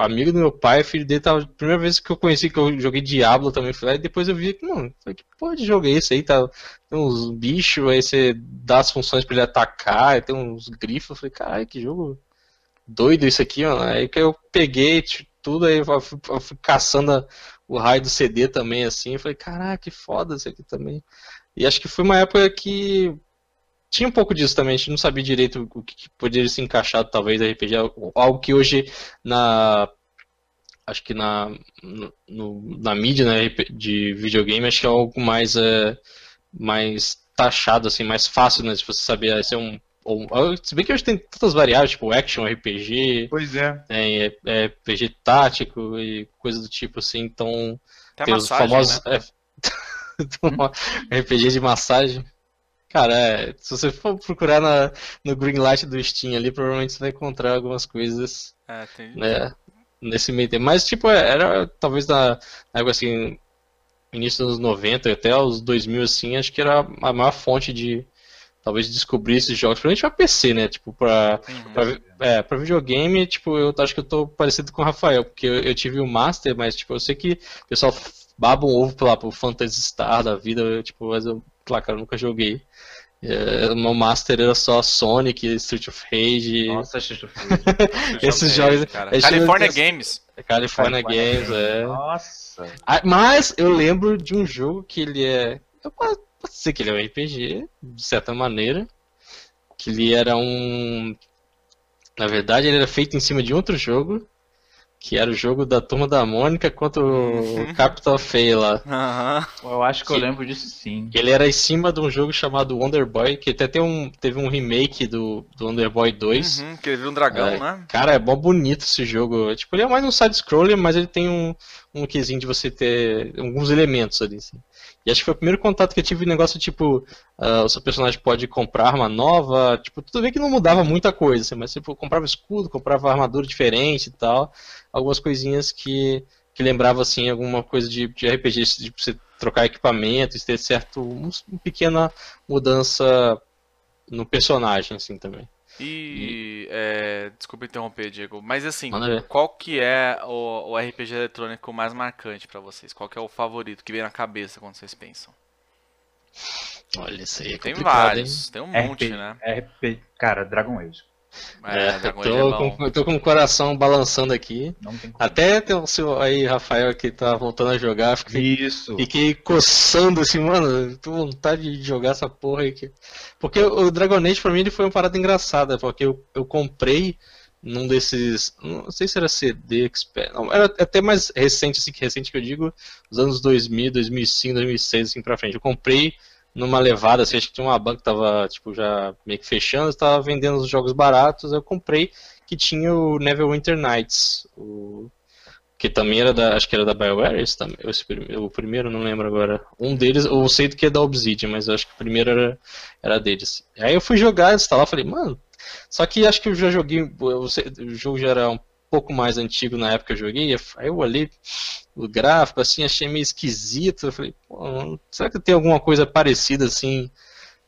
[SPEAKER 2] amigo do meu pai, filho dele tava, primeira vez que eu conheci, que eu joguei Diablo também, foi lá, e depois eu vi, mano, falei, que porra de jogo é esse aí, tá, tem uns bichos, aí você dá as funções pra ele atacar, tem uns grifos, eu falei, caralho, que jogo doido isso aqui, mano. Aí que eu peguei tudo, aí eu fui, fui caçando o raio do CD também, assim. Eu falei, caraca, que foda isso aqui também. E acho que foi uma época que tinha um pouco disso também. A gente não sabia direito o que, poderia se encaixar, talvez, RPG. Algo que hoje, na. Acho que na, no- na mídia né, de videogame, acho que é algo mais, é, mais taxado, assim, mais fácil, né? Se você saber ah, se é um. Ou, se bem que hoje tem tantas variáveis, tipo action, RPG,
[SPEAKER 3] Pois é.
[SPEAKER 2] tem é, é, RPG tático e coisa do tipo assim, então
[SPEAKER 1] Até
[SPEAKER 2] tem os
[SPEAKER 1] massagem,
[SPEAKER 2] famosos
[SPEAKER 1] né?
[SPEAKER 2] é, RPG de massagem. Cara, é, se você for procurar na, no Greenlight do Steam ali, provavelmente você vai encontrar algumas coisas
[SPEAKER 1] É, tem...
[SPEAKER 2] né, nesse meio tempo. Mas, tipo, é, era talvez na, na época assim, início dos anos 90 até os 2000, assim, acho que era a maior fonte de talvez descobrir esses jogos, principalmente pra PC, né? Tipo, pra,
[SPEAKER 1] Uhum.
[SPEAKER 2] pra, é, pra videogame, tipo, eu acho que eu tô parecido com o Rafael, porque eu, eu tive o Master, mas, tipo, eu sei que o pessoal baba um ovo lá pro Phantasy Star da vida, eu, tipo, mas eu, claro, cara, eu nunca joguei. É, o meu Master era só Sonic, Street of Rage,
[SPEAKER 3] Nossa, Street of
[SPEAKER 2] esses
[SPEAKER 1] Jogo
[SPEAKER 2] jogos-
[SPEAKER 1] é, cara.
[SPEAKER 2] jogo
[SPEAKER 1] California
[SPEAKER 2] tem-
[SPEAKER 1] Games.
[SPEAKER 2] California Games, é.
[SPEAKER 3] Nossa.
[SPEAKER 2] Ah, Mas eu lembro de um jogo que ele é. Eu posso posso dizer que ele é um RPG, de certa maneira. Que ele era um. Na verdade, ele era feito em cima de outro jogo. Que era o jogo da turma da Mônica contra o Capital Fail lá.
[SPEAKER 1] Aham.
[SPEAKER 3] Eu acho que eu
[SPEAKER 2] Que-
[SPEAKER 3] lembro disso sim.
[SPEAKER 2] Ele era em cima de um jogo chamado Wonder Boy, que até tem um, teve um remake do, do Wonder Boy 2.
[SPEAKER 1] Uhum, que ele vira um dragão,
[SPEAKER 2] É.
[SPEAKER 1] né?
[SPEAKER 2] Cara, é bom bonito esse jogo. Tipo, ele é mais um side-scroller, mas ele tem um, um quesinho de você ter alguns elementos ali, assim. E acho que foi o primeiro contato que eu tive negócio, tipo, ah, o seu personagem pode comprar arma nova, tipo, tudo bem que não mudava muita coisa, assim, mas tipo, comprava escudo, comprava armadura diferente e tal. Algumas coisinhas que, que lembrava, assim, alguma coisa de, de RPG, de você trocar equipamento, e ter certo, um, uma pequena mudança no personagem, assim, também.
[SPEAKER 1] E, é, desculpa interromper, Diego, mas assim,
[SPEAKER 2] Manda ver.
[SPEAKER 1] qual que é o, o RPG eletrônico mais marcante pra vocês? Qual que é o favorito que vem na cabeça quando vocês pensam?
[SPEAKER 2] Olha, isso aí é
[SPEAKER 1] Tem
[SPEAKER 2] complicado, hein?
[SPEAKER 1] vários, tem um monte,
[SPEAKER 3] RP,
[SPEAKER 1] né?
[SPEAKER 3] RP, cara, Dragon Age.
[SPEAKER 2] É, é tô, é com, tô com o coração balançando aqui. Até tem o seu aí, Rafael, que tá voltando a jogar. Fiquei,
[SPEAKER 3] Isso.
[SPEAKER 2] Fiquei coçando assim, mano. Tô com vontade de jogar essa porra aí. Aqui. Porque o Dragon Age pra mim ele foi uma parada engraçada. Porque eu, eu comprei num desses. Não sei se era CD Expert. Não, era até mais recente, assim, que recente que eu digo. Os anos 2000, 2005, 2006, assim pra frente. Eu comprei numa levada, assim, acho que tinha uma banca que tava, tipo, já meio que fechando, estava vendendo os jogos baratos, eu comprei que tinha o Neverwinter Nights, o que também era da, acho que era da BioWare, esse, também, esse, o primeiro, não lembro agora. Um deles, eu sei do que é da Obsidian, mas eu acho que o primeiro era, era deles. Aí eu fui jogar, instalar, falei, mano, só que acho que eu já joguei, o jogo já era um pouco mais antigo na época que eu joguei, aí eu olhei o gráfico, assim, achei meio esquisito, eu falei, será que tem alguma coisa parecida, assim,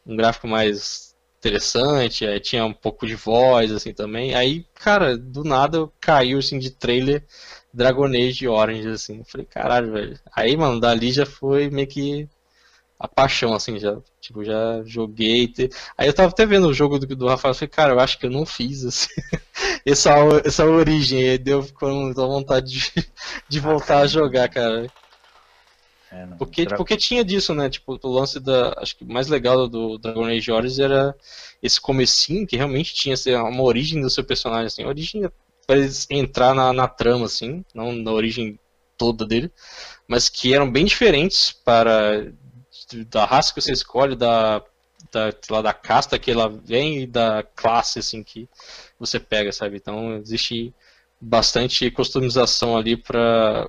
[SPEAKER 2] um gráfico mais interessante, aí tinha um pouco de voz, assim, também, aí, cara, do nada caiu, assim, de trailer Dragon Age Orange, assim, eu falei, caralho, velho, aí, mano, dali já foi meio que a paixão, assim, já, tipo, já joguei. Te... Aí eu tava até vendo o jogo do, do Rafael, falei, cara, eu acho que eu não fiz assim, essa, essa origem, aí deu com vontade de, de voltar a jogar, cara. É, não, porque, tra... porque tinha disso, né? Tipo, o lance da. Acho que mais legal do Dragon Age Origins era esse comecinho, que realmente tinha assim, uma origem do seu personagem, assim, origem para entrar na, na trama, assim, não na origem toda dele, mas que eram bem diferentes para da raça que você escolhe, da, da, lá, da casta que ela vem e da classe assim que você pega, sabe? Então existe bastante customização ali para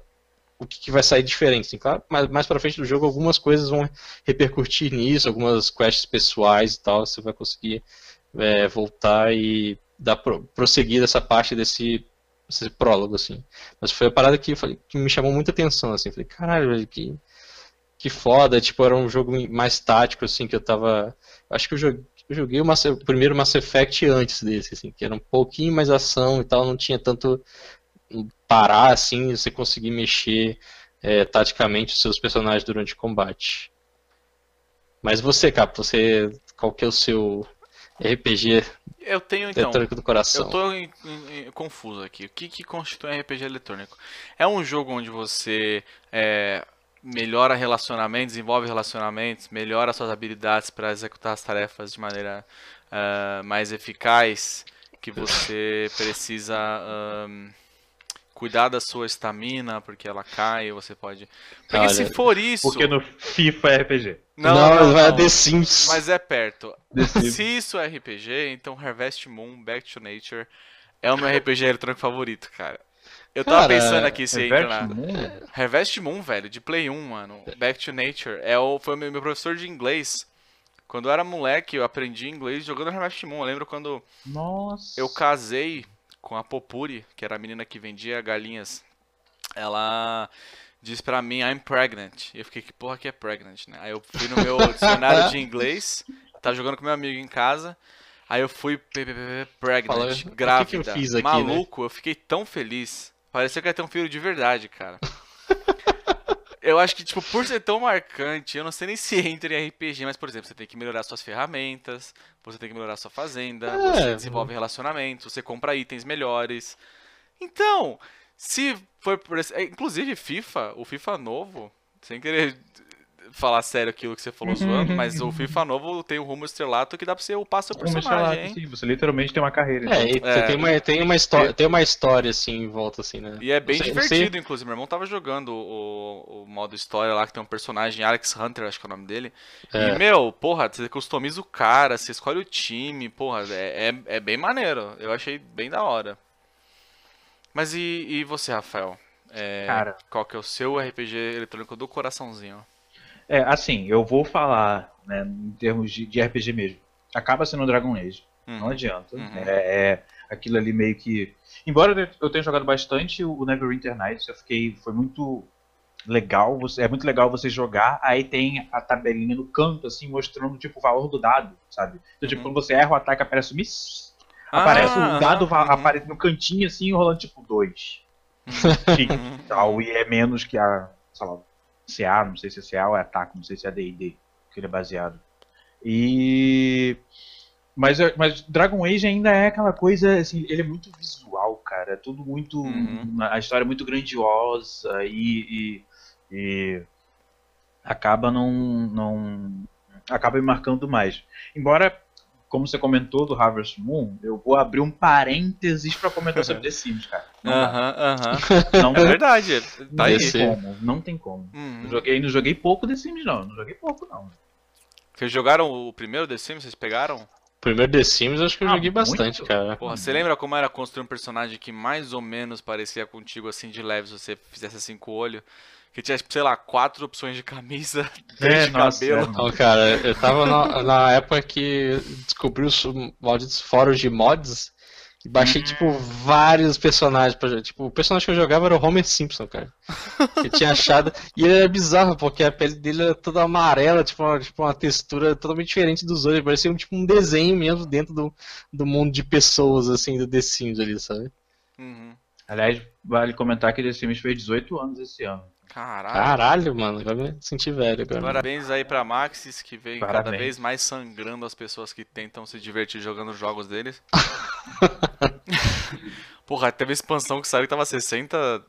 [SPEAKER 2] o que, que, vai sair diferente. Assim, claro, mas mais para frente do jogo algumas coisas vão repercutir nisso, algumas quests pessoais e tal, você vai conseguir é, voltar e dar pro, prosseguir essa parte desse, desse prólogo assim. Mas foi a parada que, que me chamou muita atenção assim, falei, caralho, velho, que que foda, tipo, era um jogo mais tático, assim, que eu tava. Acho que eu joguei, eu joguei o, Mass, o, primeiro Mass Effect antes desse, assim, que era um pouquinho mais ação e tal, não tinha tanto parar, assim, você conseguir mexer é, taticamente os seus personagens durante o combate. Mas você, Cap, você. Qual que é o seu RPG
[SPEAKER 1] eu tenho então.
[SPEAKER 2] Eletrônico do coração.
[SPEAKER 1] Eu tô em, em, confuso aqui. O que, que constitui um RPG eletrônico? É um jogo onde você é, melhora relacionamentos, desenvolve relacionamentos, melhora suas habilidades para executar as tarefas de maneira uh, mais eficaz, que você precisa um, cuidar da sua estamina, porque ela cai, você pode... Porque Olha, se for isso...
[SPEAKER 3] Porque no FIFA é RPG.
[SPEAKER 2] Não, não, não vai não, The Sims.
[SPEAKER 1] Mas é perto. Se isso é RPG, então Harvest Moon, Back to Nature é o meu RPG eletrônico favorito, cara. Eu tava Cara, pensando aqui se entra na. Harvest Moon, velho, de Play 1, mano. Back to Nature. É o, foi o meu, meu professor de inglês. Quando eu era moleque, eu aprendi inglês jogando Harvest Moon. Eu lembro quando
[SPEAKER 3] Nossa.
[SPEAKER 1] eu casei com a Popuri, que era a menina que vendia galinhas. Ela disse pra mim, I'm pregnant. E eu fiquei, que porra que é pregnant, né? Aí eu fui no meu dicionário de inglês, tá jogando com meu amigo em casa. Aí eu fui pregnant, Fala, grávida. Que que eu fiz aqui, né? Maluco, né? eu fiquei tão feliz. Parecia que ia ter um filho de verdade, cara. eu acho que, tipo, por ser tão marcante, eu não sei nem se entra em RPG, mas, por exemplo, você tem que melhorar suas ferramentas, você tem que melhorar sua fazenda, é. você desenvolve relacionamentos, você compra itens melhores. Então, se for por esse. Inclusive, FIFA, o FIFA novo, sem querer falar sério aquilo que você falou zoando, mas o FIFA novo tem o rumo estrelato que dá pra você upar seu personagem, hein?
[SPEAKER 3] Sim, você literalmente tem uma carreira.
[SPEAKER 2] É, então. é, tem, uma, tem, uma história, tem uma história assim em volta, assim, né?
[SPEAKER 1] E é bem sei, divertido, inclusive. Meu irmão tava jogando o, o modo história lá, que tem um personagem, Alex Hunter, acho que é o nome dele. É. E, meu, porra, você customiza o cara, você escolhe o time, porra, é, é, é bem maneiro. Eu achei bem da hora. Mas e, e você, Rafael? É, Cara. Qual que é o seu RPG eletrônico do coraçãozinho?
[SPEAKER 3] É, assim, eu vou falar, né, em termos de, de RPG mesmo. Acaba sendo Dragon Age. Uhum. Não adianta. Uhum. É, é, aquilo ali meio que. Embora eu tenha jogado bastante o Neverwinter Nights, eu fiquei. Foi muito legal. Você, é muito legal você jogar. Aí tem a tabelinha no canto, assim, mostrando tipo, o valor do dado, sabe? Então, tipo, uhum. quando você erra o ataque, aparece o miss. Ah, aparece o dado, uhum. aparece no cantinho assim, rolando tipo 2. Uhum. tal, e é menos que a. Sei lá, CA, não sei se é CA ou é ataque, não sei se é D&D, que ele é baseado. E Mas, mas Dragon Age ainda é aquela coisa, assim, ele é muito visual, cara. É tudo muito.
[SPEAKER 1] Uhum.
[SPEAKER 3] A história é muito grandiosa e. e, e acaba não, não. acaba me marcando mais. Embora, como você comentou do Harvest Moon, eu vou abrir um parênteses pra comentar sobre The Sims, cara.
[SPEAKER 1] Aham, aham.
[SPEAKER 3] não,
[SPEAKER 1] É verdade, tá
[SPEAKER 3] não
[SPEAKER 1] aí.
[SPEAKER 3] como, não tem como.
[SPEAKER 1] Uhum.
[SPEAKER 3] Joguei, não joguei pouco The Sims, não. Não joguei pouco, não.
[SPEAKER 1] Vocês jogaram o primeiro The Sims? Vocês pegaram?
[SPEAKER 2] Primeiro The Sims eu acho que eu
[SPEAKER 3] Ah,
[SPEAKER 2] joguei bastante,
[SPEAKER 3] muito?
[SPEAKER 2] cara.
[SPEAKER 1] Porra, você lembra como era construir um personagem que mais ou menos parecia contigo assim de leve se você fizesse assim com o olho? Que tinha, tipo, sei lá, quatro opções de camisa, três de
[SPEAKER 3] nossa,
[SPEAKER 1] cabelo.
[SPEAKER 3] é,
[SPEAKER 2] Então, cara, eu tava na, na época que descobri os malditos fóruns de mods e baixei, tipo, vários personagens pra. Tipo, o personagem que eu jogava era o Homer Simpson, cara. Eu tinha achado. E ele era bizarro, porque a pele dele era toda amarela, tipo, uma, tipo, uma textura totalmente diferente dos outros. Parecia um, tipo um desenho mesmo dentro do, do mundo de pessoas, assim, do The Sims ali, sabe?
[SPEAKER 1] Uhum.
[SPEAKER 3] Aliás, vale comentar que The Sims fez 18 anos esse ano.
[SPEAKER 1] Caralho.
[SPEAKER 2] Caralho, mano, vai me sentir velho agora.
[SPEAKER 1] Parabéns aí pra Maxis, que vem cada
[SPEAKER 3] Parabéns.
[SPEAKER 1] vez mais sangrando as pessoas que tentam se divertir jogando os jogos deles. Porra, teve a expansão que saiu que tava 60,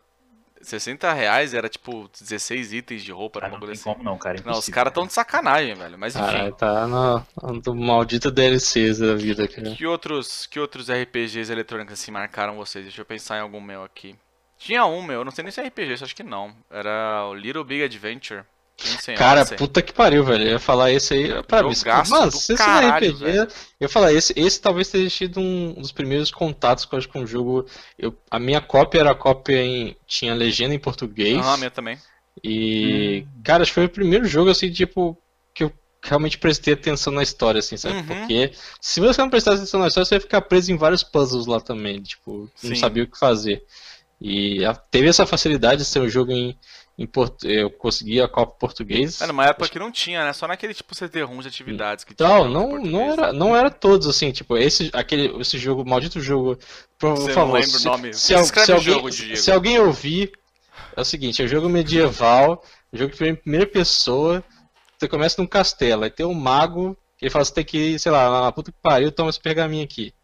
[SPEAKER 1] 60 reais, era tipo 16 itens de roupa,
[SPEAKER 3] Ah, não tem
[SPEAKER 1] assim.
[SPEAKER 3] como não, cara. é
[SPEAKER 1] Não, os caras tão de sacanagem, velho. Mas enfim.
[SPEAKER 2] Caralho, tá no, no maldito DLCs da vida, cara.
[SPEAKER 1] Que outros, que outros RPGs eletrônicos assim marcaram vocês? Deixa eu pensar em algum meu aqui. Tinha um meu, eu não sei nem se é RPG, acho que não. Era o Little Big Adventure.
[SPEAKER 2] Cara, puta que pariu, velho. Eu ia falar esse aí pra mim.
[SPEAKER 1] Do
[SPEAKER 2] se esse não
[SPEAKER 1] caralho,
[SPEAKER 2] é RPG,
[SPEAKER 1] velho.
[SPEAKER 2] eu ia falar, esse, esse talvez tenha sido um dos primeiros contatos que eu acho com o jogo. Eu, a minha cópia era a cópia em. tinha legenda em português.
[SPEAKER 1] Aham, a minha também.
[SPEAKER 2] E. Cara, acho que foi o primeiro jogo, assim, tipo, que eu realmente prestei atenção na história, assim, sabe?
[SPEAKER 1] Uhum.
[SPEAKER 2] Porque se você não prestasse atenção na história, você ia ficar preso em vários puzzles lá também, tipo,
[SPEAKER 1] Sim.
[SPEAKER 2] não sabia o que fazer. E teve essa facilidade de ser um jogo em. Eu consegui a cópia em português.
[SPEAKER 1] Era numa época que não tinha, né? Só naquele tipo CD-ROM de atividades que tinha.
[SPEAKER 2] Então,
[SPEAKER 1] em
[SPEAKER 2] não, não era, não era todos assim, tipo, esse, aquele, esse jogo, maldito jogo, por
[SPEAKER 1] Você não
[SPEAKER 2] favor,
[SPEAKER 1] lembra o
[SPEAKER 2] se,
[SPEAKER 1] nome?
[SPEAKER 2] se, se
[SPEAKER 1] o
[SPEAKER 2] alguém,
[SPEAKER 1] jogo,
[SPEAKER 2] se alguém ouvir, é o seguinte, é um jogo medieval, jogo que em primeira pessoa, você começa num castelo, aí tem um mago, que ele fala, você tem que ir, sei lá, na puta que pariu, toma esse pergaminho aqui.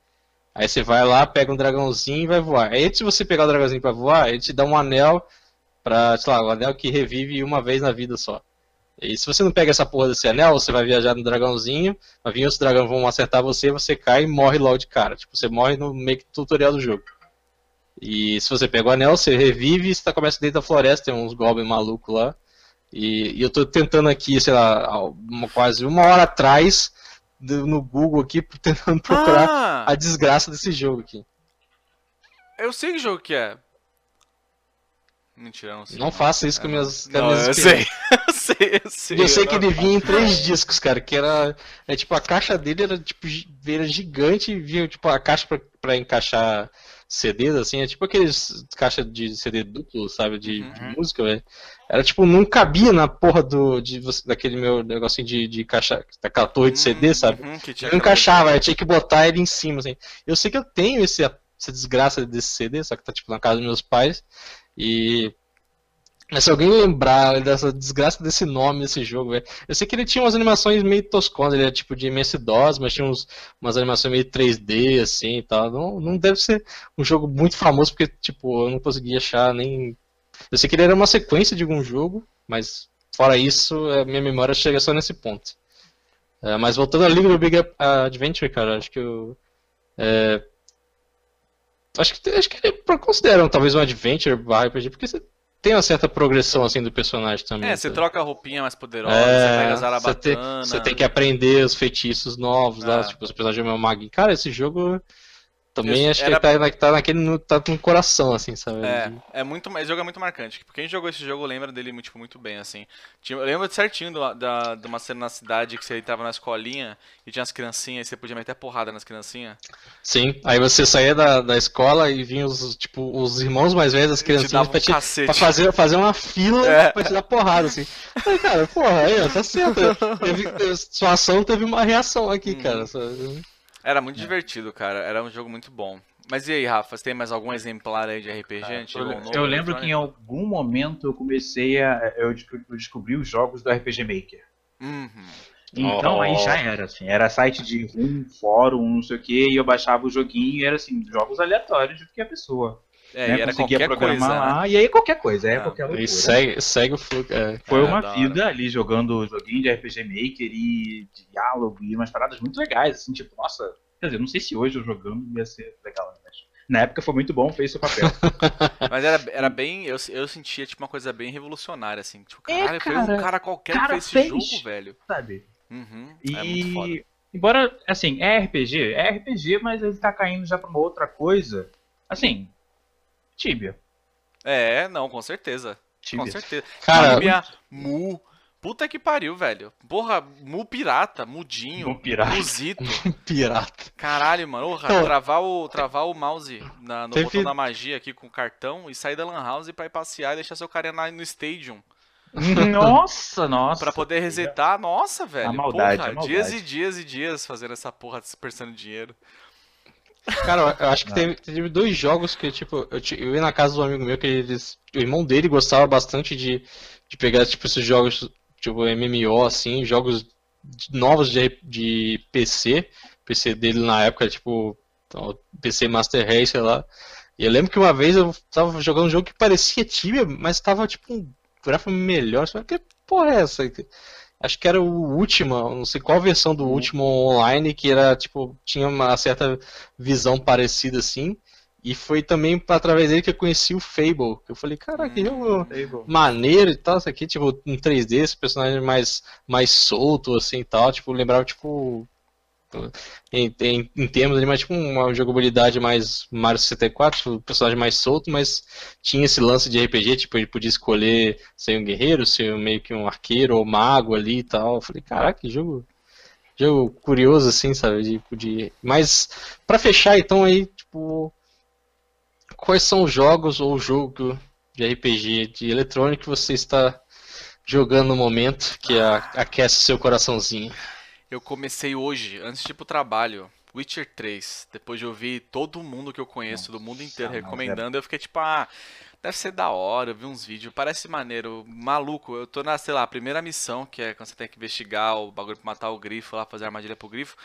[SPEAKER 2] Aí você vai lá, pega um dragãozinho e vai voar. Aí antes de você pegar o dragãozinho pra voar, ele te dá um anel pra, sei lá, um anel que revive uma vez na vida só. E se você não pega essa porra desse anel, você vai viajar no dragãozinho, vai vir outros dragões vão acertar você, você cai e morre logo de cara. Tipo, você morre no meio que tutorial do jogo. E se você pega o anel, você revive e você tá- começa dentro da floresta, tem uns goblins malucos lá. E, e eu tô tentando aqui, sei lá, uma- quase uma hora atrás, no Google aqui, tentando procurar
[SPEAKER 1] Ah,
[SPEAKER 2] a desgraça desse jogo aqui.
[SPEAKER 1] eu sei que jogo que é. Mentira, não sei.
[SPEAKER 2] Não faça isso com minhas,
[SPEAKER 1] Não,
[SPEAKER 2] minhas
[SPEAKER 1] eu sei. eu sei, eu sei.
[SPEAKER 2] Eu sei que ele vinha em três discos, cara, que era. É, tipo, a caixa dele era tipo era gigante e vinha tipo a caixa pra, pra encaixar CDs, assim, é tipo aqueles caixa de CD duplo, sabe, de, de
[SPEAKER 1] Uhum.
[SPEAKER 2] música, velho. Era tipo, não cabia na porra do, de, daquele meu negocinho de, de caixa, daquela torre de CD, sabe?
[SPEAKER 1] Uhum,
[SPEAKER 2] Não encaixava, eu tinha que botar ele em cima, assim. Eu sei que eu tenho esse, essa desgraça desse CD, só que tá tipo na casa dos meus pais. E. Mas se alguém lembrar dessa desgraça desse nome desse jogo, velho. Eu sei que ele tinha umas animações meio tosconas, ele era tipo de MS-DOS, mas tinha uns, umas animações meio 3D, assim e tal. Não, não deve ser um jogo muito famoso, porque, tipo, eu não consegui achar nem. Eu sei que ele era uma sequência de algum jogo, mas fora isso, a minha memória chega só nesse ponto. É, mas voltando a Little Big Adventure, cara, acho que eu. é, acho que acho que ele consideram talvez um adventure barra RPG, porque você tem uma certa progressão assim do personagem também.
[SPEAKER 1] É, você
[SPEAKER 2] sabe?
[SPEAKER 1] troca a roupinha mais poderosa,
[SPEAKER 2] É,
[SPEAKER 1] você pega as
[SPEAKER 2] você tem,
[SPEAKER 1] arabatana.
[SPEAKER 2] você tem que aprender os feitiços novos lá,
[SPEAKER 1] É.
[SPEAKER 2] tipo, os personagens é meu mago. Cara, esse jogo também acho
[SPEAKER 1] era-
[SPEAKER 2] que ele tá, tá naquele no, tá no coração, assim, sabe?
[SPEAKER 1] É, é muito, esse jogo é muito marcante. Tipo, quem jogou esse jogo lembra dele tipo, muito bem, assim. Tinha, eu lembro certinho do- da, de uma cena na cidade que você entrava na escolinha e tinha as criancinhas e você podia meter porrada nas criancinhas.
[SPEAKER 2] Sim, aí você saía da, da escola e vinha os, tipo, os irmãos mais velhos, as
[SPEAKER 1] Te
[SPEAKER 2] criancinhas,
[SPEAKER 1] um
[SPEAKER 2] pra, te,
[SPEAKER 1] cacete.
[SPEAKER 2] pra fazer, fazer uma fila
[SPEAKER 1] É.
[SPEAKER 2] pra te dar porrada, assim. Aí, cara, porra, aí, tá certo. Teve, sua ação teve uma reação aqui,
[SPEAKER 1] Uhum.
[SPEAKER 2] cara. sabe?
[SPEAKER 1] Era muito divertido, cara. Era um jogo muito bom. Mas e aí, Rafa, você tem mais algum exemplar aí de RPG? antigo ou novo?
[SPEAKER 3] Eu lembro que em algum momento eu comecei a. Eu desco- eu descobri os jogos do RPG Maker.
[SPEAKER 1] Uhum.
[SPEAKER 3] Então
[SPEAKER 2] Oh.
[SPEAKER 3] aí já era, assim, era site de um fórum, não sei o que, e eu baixava o joguinho e era assim, jogos aleatórios de qualquer pessoa.
[SPEAKER 1] É,
[SPEAKER 3] né?
[SPEAKER 1] e era
[SPEAKER 3] Conseguia
[SPEAKER 1] qualquer
[SPEAKER 3] programar
[SPEAKER 1] coisa, né?
[SPEAKER 3] lá, e aí qualquer coisa, é
[SPEAKER 1] Ah,
[SPEAKER 3] qualquer loucura.
[SPEAKER 2] E segue, segue o fluxo. É.
[SPEAKER 3] Foi
[SPEAKER 1] É,
[SPEAKER 3] uma vida ali jogando joguinho de RPG Maker e diálogo e umas paradas muito legais, assim, tipo, nossa, quer dizer, não sei se hoje eu jogando ia ser legal, mas na época foi muito bom, fez seu papel.
[SPEAKER 1] Mas era, era bem. Eu, eu sentia tipo uma coisa bem revolucionária, assim. Tipo,
[SPEAKER 3] É,
[SPEAKER 1] caralho, foi um
[SPEAKER 3] cara,
[SPEAKER 1] cara qualquer
[SPEAKER 3] cara
[SPEAKER 1] que fez esse
[SPEAKER 3] fez.
[SPEAKER 1] jogo, velho.
[SPEAKER 3] sabe?
[SPEAKER 1] Uhum.
[SPEAKER 3] E
[SPEAKER 1] É muito foda.
[SPEAKER 3] embora assim, é RPG, é RPG, mas ele tá caindo já pra uma outra coisa. Assim, Tibia.
[SPEAKER 1] É, não, com certeza. Com
[SPEAKER 3] Tibia.
[SPEAKER 1] certeza.
[SPEAKER 2] Cara,
[SPEAKER 1] Tibia, Mu. Puta que pariu, velho. Porra, Mu pirata, mudinho.
[SPEAKER 3] Um pirata.
[SPEAKER 1] Muzito.
[SPEAKER 2] pirata.
[SPEAKER 1] Caralho, mano. Porra,
[SPEAKER 2] Então-
[SPEAKER 1] travar, o, travar o mouse na- no
[SPEAKER 2] Teve-
[SPEAKER 1] botão da magia aqui com o cartão e sair da Lan House pra ir passear e deixar seu carinha na- no Stadium.
[SPEAKER 3] Nossa, nossa.
[SPEAKER 1] Pra poder resetar. Nossa, velho.
[SPEAKER 3] A maldade,
[SPEAKER 1] porra,
[SPEAKER 3] a maldade.
[SPEAKER 1] dias e dias e dias fazendo essa porra dispersando dinheiro.
[SPEAKER 2] Cara, eu acho que teve, teve dois jogos que, tipo, eu, eu ia na casa do amigo meu que eles. O irmão dele gostava bastante de, de pegar, tipo, esses jogos, tipo, MMO, assim, jogos de- novos de, de PC. PC dele na época, tipo, PC Master Race, sei lá. E eu lembro que uma vez eu tava jogando um jogo que parecia Tibia, mas tava, tipo, um gráfico melhor. Fala, que porra é essa? Acho que era o Ultima, não sei qual versão do Ultima online, que era, tipo, tinha uma certa visão parecida assim. E foi também através dele que eu conheci o Fable. Eu falei, caraca, que jogo maneiro e tal, isso aqui, tipo, em 3D, esse personagem mais, mais solto, assim e tal, tipo, lembrava, tipo, em, em, em termos ali, mais tipo uma jogabilidade mais Mario 64, tipo, personagem mais solto, mas tinha esse lance de RPG, tipo, ele podia escolher ser um guerreiro, ser meio que um arqueiro ou mago ali e tal. Eu falei, caraca, que jogo, jogo curioso, assim, sabe, de, de... Mas, pra fechar, então, aí, tipo, quais são os jogos ou jogo de RPG de eletrônico que você está jogando no momento que aquece seu coraçãozinho?
[SPEAKER 1] Eu comecei hoje, antes de ir pro trabalho, Witcher 3. Depois de ouvir todo mundo que eu conheço do mundo inteiro
[SPEAKER 3] é-
[SPEAKER 1] recomendando, eu fiquei tipo, ah, deve ser da hora, eu vi uns vídeos, parece maneiro. Maluco, eu tô na, sei lá, primeira missão, que é quando você tem que investigar o bagulho pra matar o grifo lá, fazer armadilha pro grifo.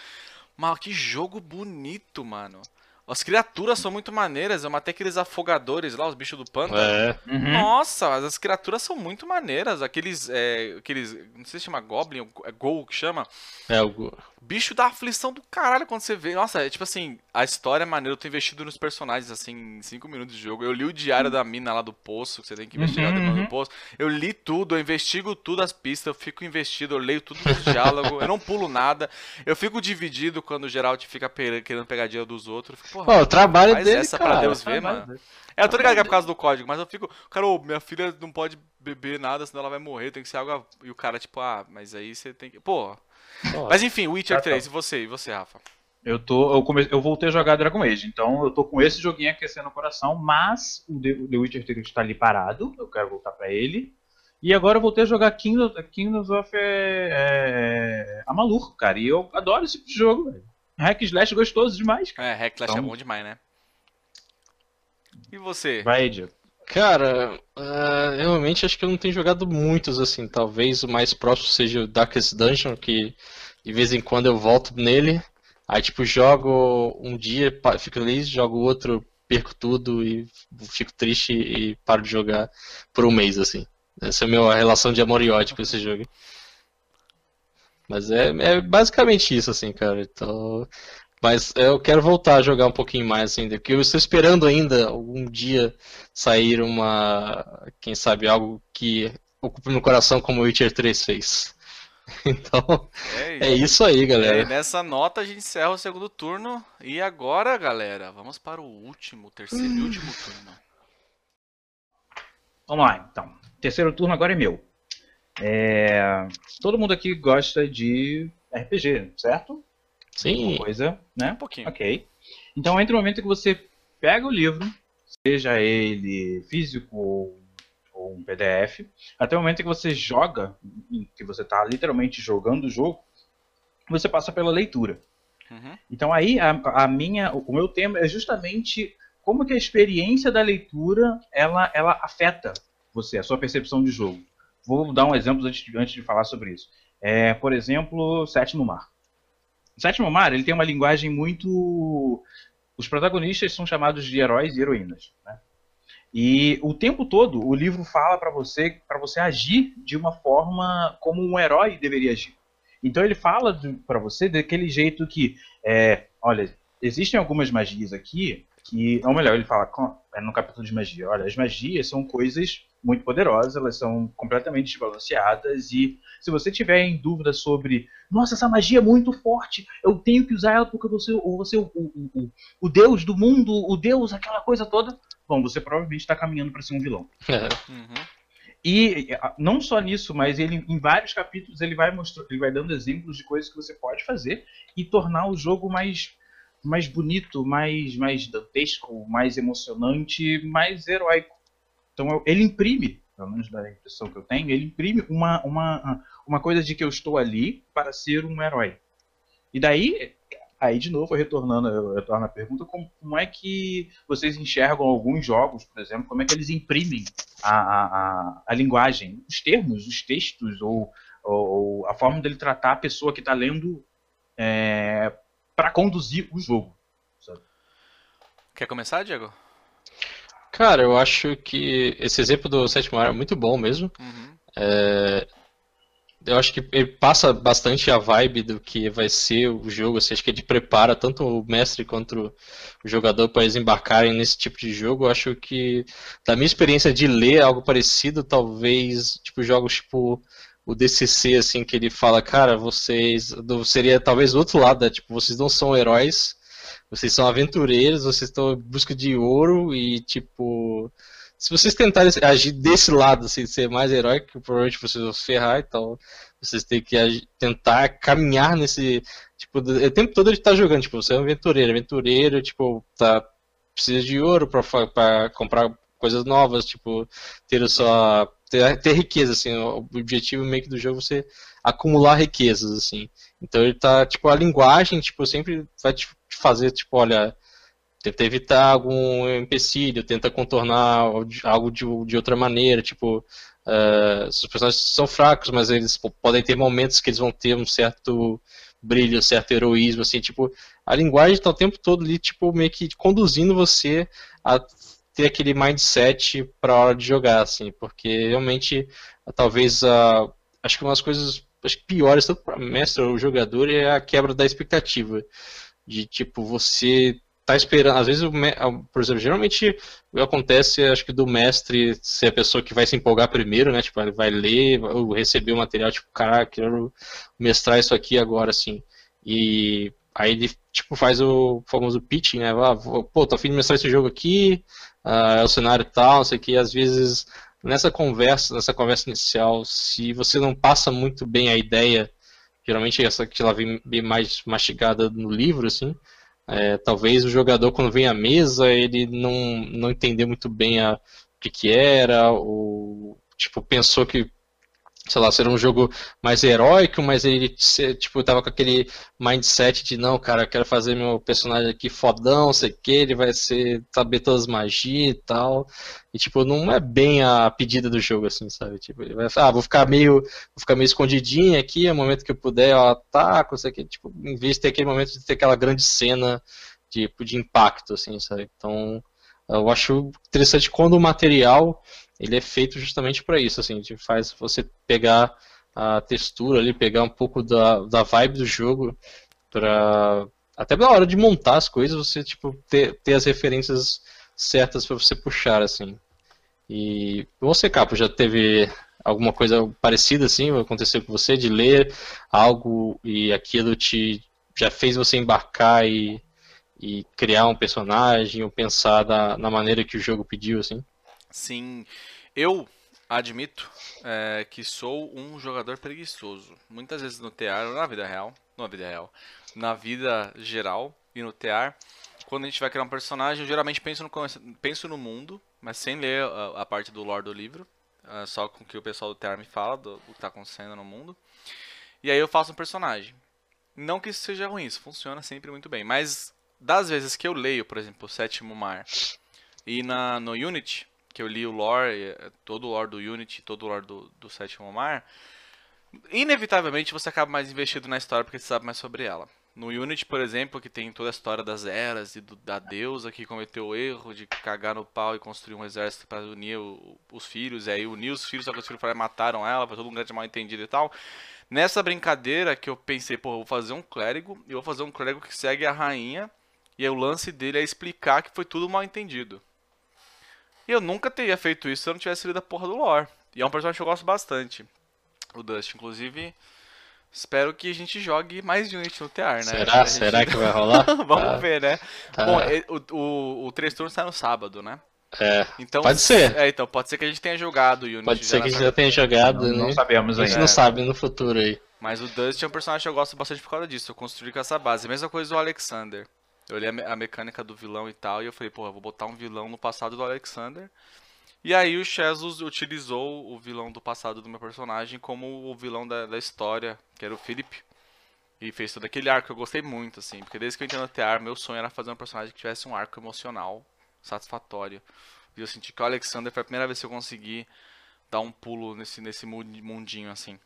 [SPEAKER 1] Mas que jogo bonito, mano. As criaturas são muito maneiras, eu matei aqueles afogadores lá, os bichos do pântano.
[SPEAKER 2] É,
[SPEAKER 3] Uhum.
[SPEAKER 1] Nossa, as criaturas são muito maneiras. Aqueles, é, aqueles, não sei se chama Goblin, é Gol que chama.
[SPEAKER 2] é o
[SPEAKER 1] Bicho da aflição do caralho quando você vê. Nossa, é tipo assim, a história é maneira. Eu tô investido nos personagens, assim, em 5 minutos de jogo. Eu li o diário da mina lá do poço, que você tem que investigar
[SPEAKER 3] Uhum,
[SPEAKER 1] o demônio
[SPEAKER 3] uhum.
[SPEAKER 1] do poço. Eu li tudo, eu investigo tudo as pistas, eu fico investido, eu leio tudo os diálogos, eu não pulo nada. Eu fico dividido quando o Geralt fica querendo pegar dinheiro dos outros. Eu fico,
[SPEAKER 2] Ó, o trabalho
[SPEAKER 1] faz
[SPEAKER 2] dele,
[SPEAKER 1] essa pra
[SPEAKER 2] cara.
[SPEAKER 1] Deus ver, mano. É, eu tô ligado que é por causa do código, mas eu fico. Cara, ô, minha filha não pode beber nada, senão ela vai morrer, tem que ser água. E o cara, tipo, ah, mas aí você tem que. Pô. Mas enfim, Witcher
[SPEAKER 3] Tá, tá.
[SPEAKER 1] 3, e você, e você, Rafa?
[SPEAKER 3] Eu tô, eu, come, eu voltei a jogar Dragon Age, então eu tô com esse joguinho aquecendo o coração, mas o The, o The Witcher 3 tá ali parado, eu quero voltar pra ele. E agora eu voltei a jogar Kingdoms, Kingdoms of é, é, Amalur, cara, e eu adoro esse tipo de jogo, velho. Hack slash gostoso demais, cara.
[SPEAKER 1] É, Hacklash é
[SPEAKER 3] Então-
[SPEAKER 1] bom demais, né? E você?
[SPEAKER 3] Vai, Diego.
[SPEAKER 2] Cara, ah, realmente acho que eu não tenho jogado muitos assim. Talvez o mais próximo seja o Darkest Dungeon, que de vez em quando eu volto nele. Aí, tipo, jogo um dia, fico feliz, jogo outro, perco tudo e fico triste e paro de jogar por um mês, assim. Essa é a minha relação de amor e ódio com esse jogo. Mas é, é basicamente isso, assim, cara. Então, mas eu quero voltar a jogar um pouquinho mais ainda, porque eu estou esperando ainda algum dia sair uma, quem sabe, algo que ocupe meu coração como o Witcher 3 fez. Então, é isso aí,
[SPEAKER 1] É,
[SPEAKER 2] galera.
[SPEAKER 1] e nessa nota a gente encerra o segundo turno. E agora, galera, vamos para o último, terceiro e último turno.
[SPEAKER 3] Vamos lá, então. Terceiro turno agora é meu. É, Todo mundo aqui gosta de RPG, certo?
[SPEAKER 2] Sim,
[SPEAKER 3] Uma coisa, né?
[SPEAKER 1] Um pouquinho.
[SPEAKER 3] Ok. Então, entre o momento que você pega o livro, seja ele físico ou, ou um PDF, até o momento que você joga, em que você está literalmente jogando o jogo, você passa pela leitura.
[SPEAKER 1] Uhum.
[SPEAKER 3] Então aí a, a minha, o meu tema é justamente como que a experiência da leitura ela, ela afeta você, a sua percepção de jogo. Vou dar um exemplo antes de, antes de falar sobre isso. é, por exemplo, Sétimo Mar. Sétimo Mar ele tem uma linguagem muito. Os protagonistas são chamados de heróis e heroínas. Né? E o tempo todo o livro fala para você para você agir de uma forma como um herói deveria agir. Então ele fala para você daquele jeito que, é, olha, existem algumas magias aqui que, ou melhor, ele fala é no capítulo de magia, olha, as magias são coisas muito poderosas, elas são completamente desbalanceadas e se você tiver em dúvida sobre, nossa, essa magia é muito forte, eu tenho que usar ela porque você, você o, o, o, o deus do mundo, o deus, aquela coisa toda, bom, você provavelmente está caminhando para ser um vilão.
[SPEAKER 1] Uhum.
[SPEAKER 3] E não só nisso, mas ele em vários capítulos ele vai mostrando, ele vai dando exemplos de coisas que você pode fazer e tornar o jogo mais mais bonito, mais mais dantesco, mais emocionante, mais heróico. Então ele imprime, pelo menos da impressão que eu tenho, ele imprime uma uma uma coisa de que eu estou ali para ser um herói. E daí Aí, de novo, retornando, eu retorno a pergunta, como, como, é que vocês enxergam alguns jogos, por exemplo, como é que eles imprimem a, a, a linguagem, os termos, os textos, ou, ou, a forma dele tratar a pessoa que está lendo é, para conduzir o jogo. Sabe?
[SPEAKER 1] Quer começar, Diego?
[SPEAKER 2] Cara, eu acho que esse exemplo do sétimo ar é muito bom mesmo.
[SPEAKER 1] Uhum.
[SPEAKER 2] É, eu acho que ele passa bastante a vibe do que vai ser o jogo. Assim, acho que ele prepara tanto o mestre quanto o jogador para eles embarcarem nesse tipo de jogo. Eu acho que, da minha experiência de ler algo parecido, talvez, tipo, jogos tipo o DCC, assim, que ele fala, cara, vocês. Seria talvez o outro lado, né? tipo, vocês não são heróis, vocês são aventureiros, vocês estão em busca de ouro e, tipo se vocês tentarem agir desse lado, assim, ser mais heróico, provavelmente vocês vão se ferrar, então vocês têm que agir, tentar caminhar nesse. Tipo, o tempo todo ele tá jogando, tipo, você é um aventureiro, aventureiro, tipo, tá. Precisa de ouro para comprar coisas novas, tipo, ter sua. Ter, ter riqueza, assim, o objetivo meio que do jogo é você acumular riquezas, assim. Então ele tá, tipo, a linguagem, tipo, sempre vai te fazer, tipo, olha, tenta evitar algum empecilho, tenta contornar algo de, de outra maneira, tipo, uh, os personagens são fracos, mas eles podem ter momentos que eles vão ter um certo brilho, um certo heroísmo, assim, tipo, a linguagem está o tempo todo ali, tipo, meio que conduzindo você a ter aquele mindset para a hora de jogar, assim, porque realmente, talvez, uh, acho que uma das coisas acho que piores, tanto para mestre ou jogador, é a quebra da expectativa. De, tipo, você tá esperando. Às vezes, por exemplo, geralmente acontece, acho que do mestre ser a pessoa que vai se empolgar primeiro, né? Tipo, vai ler, ou receber o material, tipo, caraca, quero mestrar isso aqui agora, assim. E aí ele, tipo, faz o famoso pitching, né? Ah, pô, tô afim de mestrar esse jogo aqui, uh, é o cenário tal, não sei o que. Às vezes, nessa conversa, nessa conversa inicial, se você não passa muito bem a ideia, geralmente essa que ela vem bem mais mastigada no livro, assim, é, talvez o jogador, quando vem à mesa, ele não, não entendeu muito bem a, o que, que era, ou tipo, pensou que sei lá, ser um jogo mais heróico, mas ele, tipo, tava com aquele mindset de, não, cara, quero fazer meu personagem aqui fodão, sei que, ele vai ser, saber todas as magias e tal, e, tipo, não é bem a pedida do jogo, assim, sabe, tipo, ele vai ah, vou ficar meio, vou ficar meio escondidinho aqui, no momento que eu puder, eu ataco, sei que, tipo, em vez de ter aquele momento de ter aquela grande cena, tipo, de impacto, assim, sabe, então, eu acho interessante quando o material ele é feito justamente para isso, assim, de faz você pegar a textura ali, pegar um pouco da, da vibe do jogo, para até na hora de montar as coisas você tipo ter, ter as referências certas para você puxar assim. E você, Capo, já teve alguma coisa parecida assim, aconteceu com você de ler algo e aquilo te já fez você embarcar e, e criar um personagem ou pensar da, na maneira que o jogo pediu assim?
[SPEAKER 1] Sim, eu admito é, que sou um jogador preguiçoso. Muitas vezes no TR, na vida real, na vida real, na vida geral e no TR, quando a gente vai criar um personagem, eu geralmente penso no, penso no mundo, mas sem ler a, a parte do lore do livro, é, só com o que o pessoal do TR me fala, do, do que está acontecendo no mundo. E aí eu faço um personagem. Não que isso seja ruim, isso funciona sempre muito bem, mas das vezes que eu leio, por exemplo, o Sétimo Mar, e na, no Unity, que eu li o lore, eh, todo o lore do Unity, todo o lore do, do Sétimo Mar, inevitavelmente você acaba mais investido na história porque você sabe mais sobre ela. No Unity, por exemplo, que tem toda a história das eras e do, da deusa que cometeu o erro de cagar no pau e construir um exército para unir o, os filhos, e aí unir os filhos, só que os filhos mataram ela, foi todo um grande mal entendido e tal. Nessa brincadeira que eu pensei, pô, vou fazer um clérigo, e vou fazer um clérigo que segue a rainha, e aí o lance dele é explicar que foi tudo mal entendido. E eu nunca teria feito isso se eu não tivesse lido a porra do lore. E é um personagem que eu gosto bastante. O Dust, inclusive, Espero que a gente jogue mais Unity no TR, né?
[SPEAKER 2] Será?
[SPEAKER 1] Gente...
[SPEAKER 2] Será que vai rolar?
[SPEAKER 1] Vamos tá. ver, né? Tá. Bom, o, o, o 3 turnos sai no sábado, né?
[SPEAKER 2] É. Então, pode ser.
[SPEAKER 1] É, então, pode ser que a gente tenha jogado Unity.
[SPEAKER 2] Pode ser que a gente já tenha jogado,
[SPEAKER 3] não,
[SPEAKER 2] né?
[SPEAKER 3] Não sabemos ainda.
[SPEAKER 2] A gente não sabe no futuro aí.
[SPEAKER 1] Mas o Dust é um personagem que eu gosto bastante por causa disso. Eu construí com essa base. Mesma coisa do Alexander. Eu olhei a, me a mecânica do vilão e tal, e eu falei, pô, eu vou botar um vilão no passado do Alexander. E aí o Chezos utilizou o vilão do passado do meu personagem como o vilão da, da história, que era o Philip. E fez todo aquele arco eu gostei muito, assim. Porque desde que eu entrei no TR, meu sonho era fazer um personagem que tivesse um arco emocional satisfatório. E eu senti que o Alexander foi a primeira vez que eu consegui dar um pulo nesse, nesse mundinho, assim.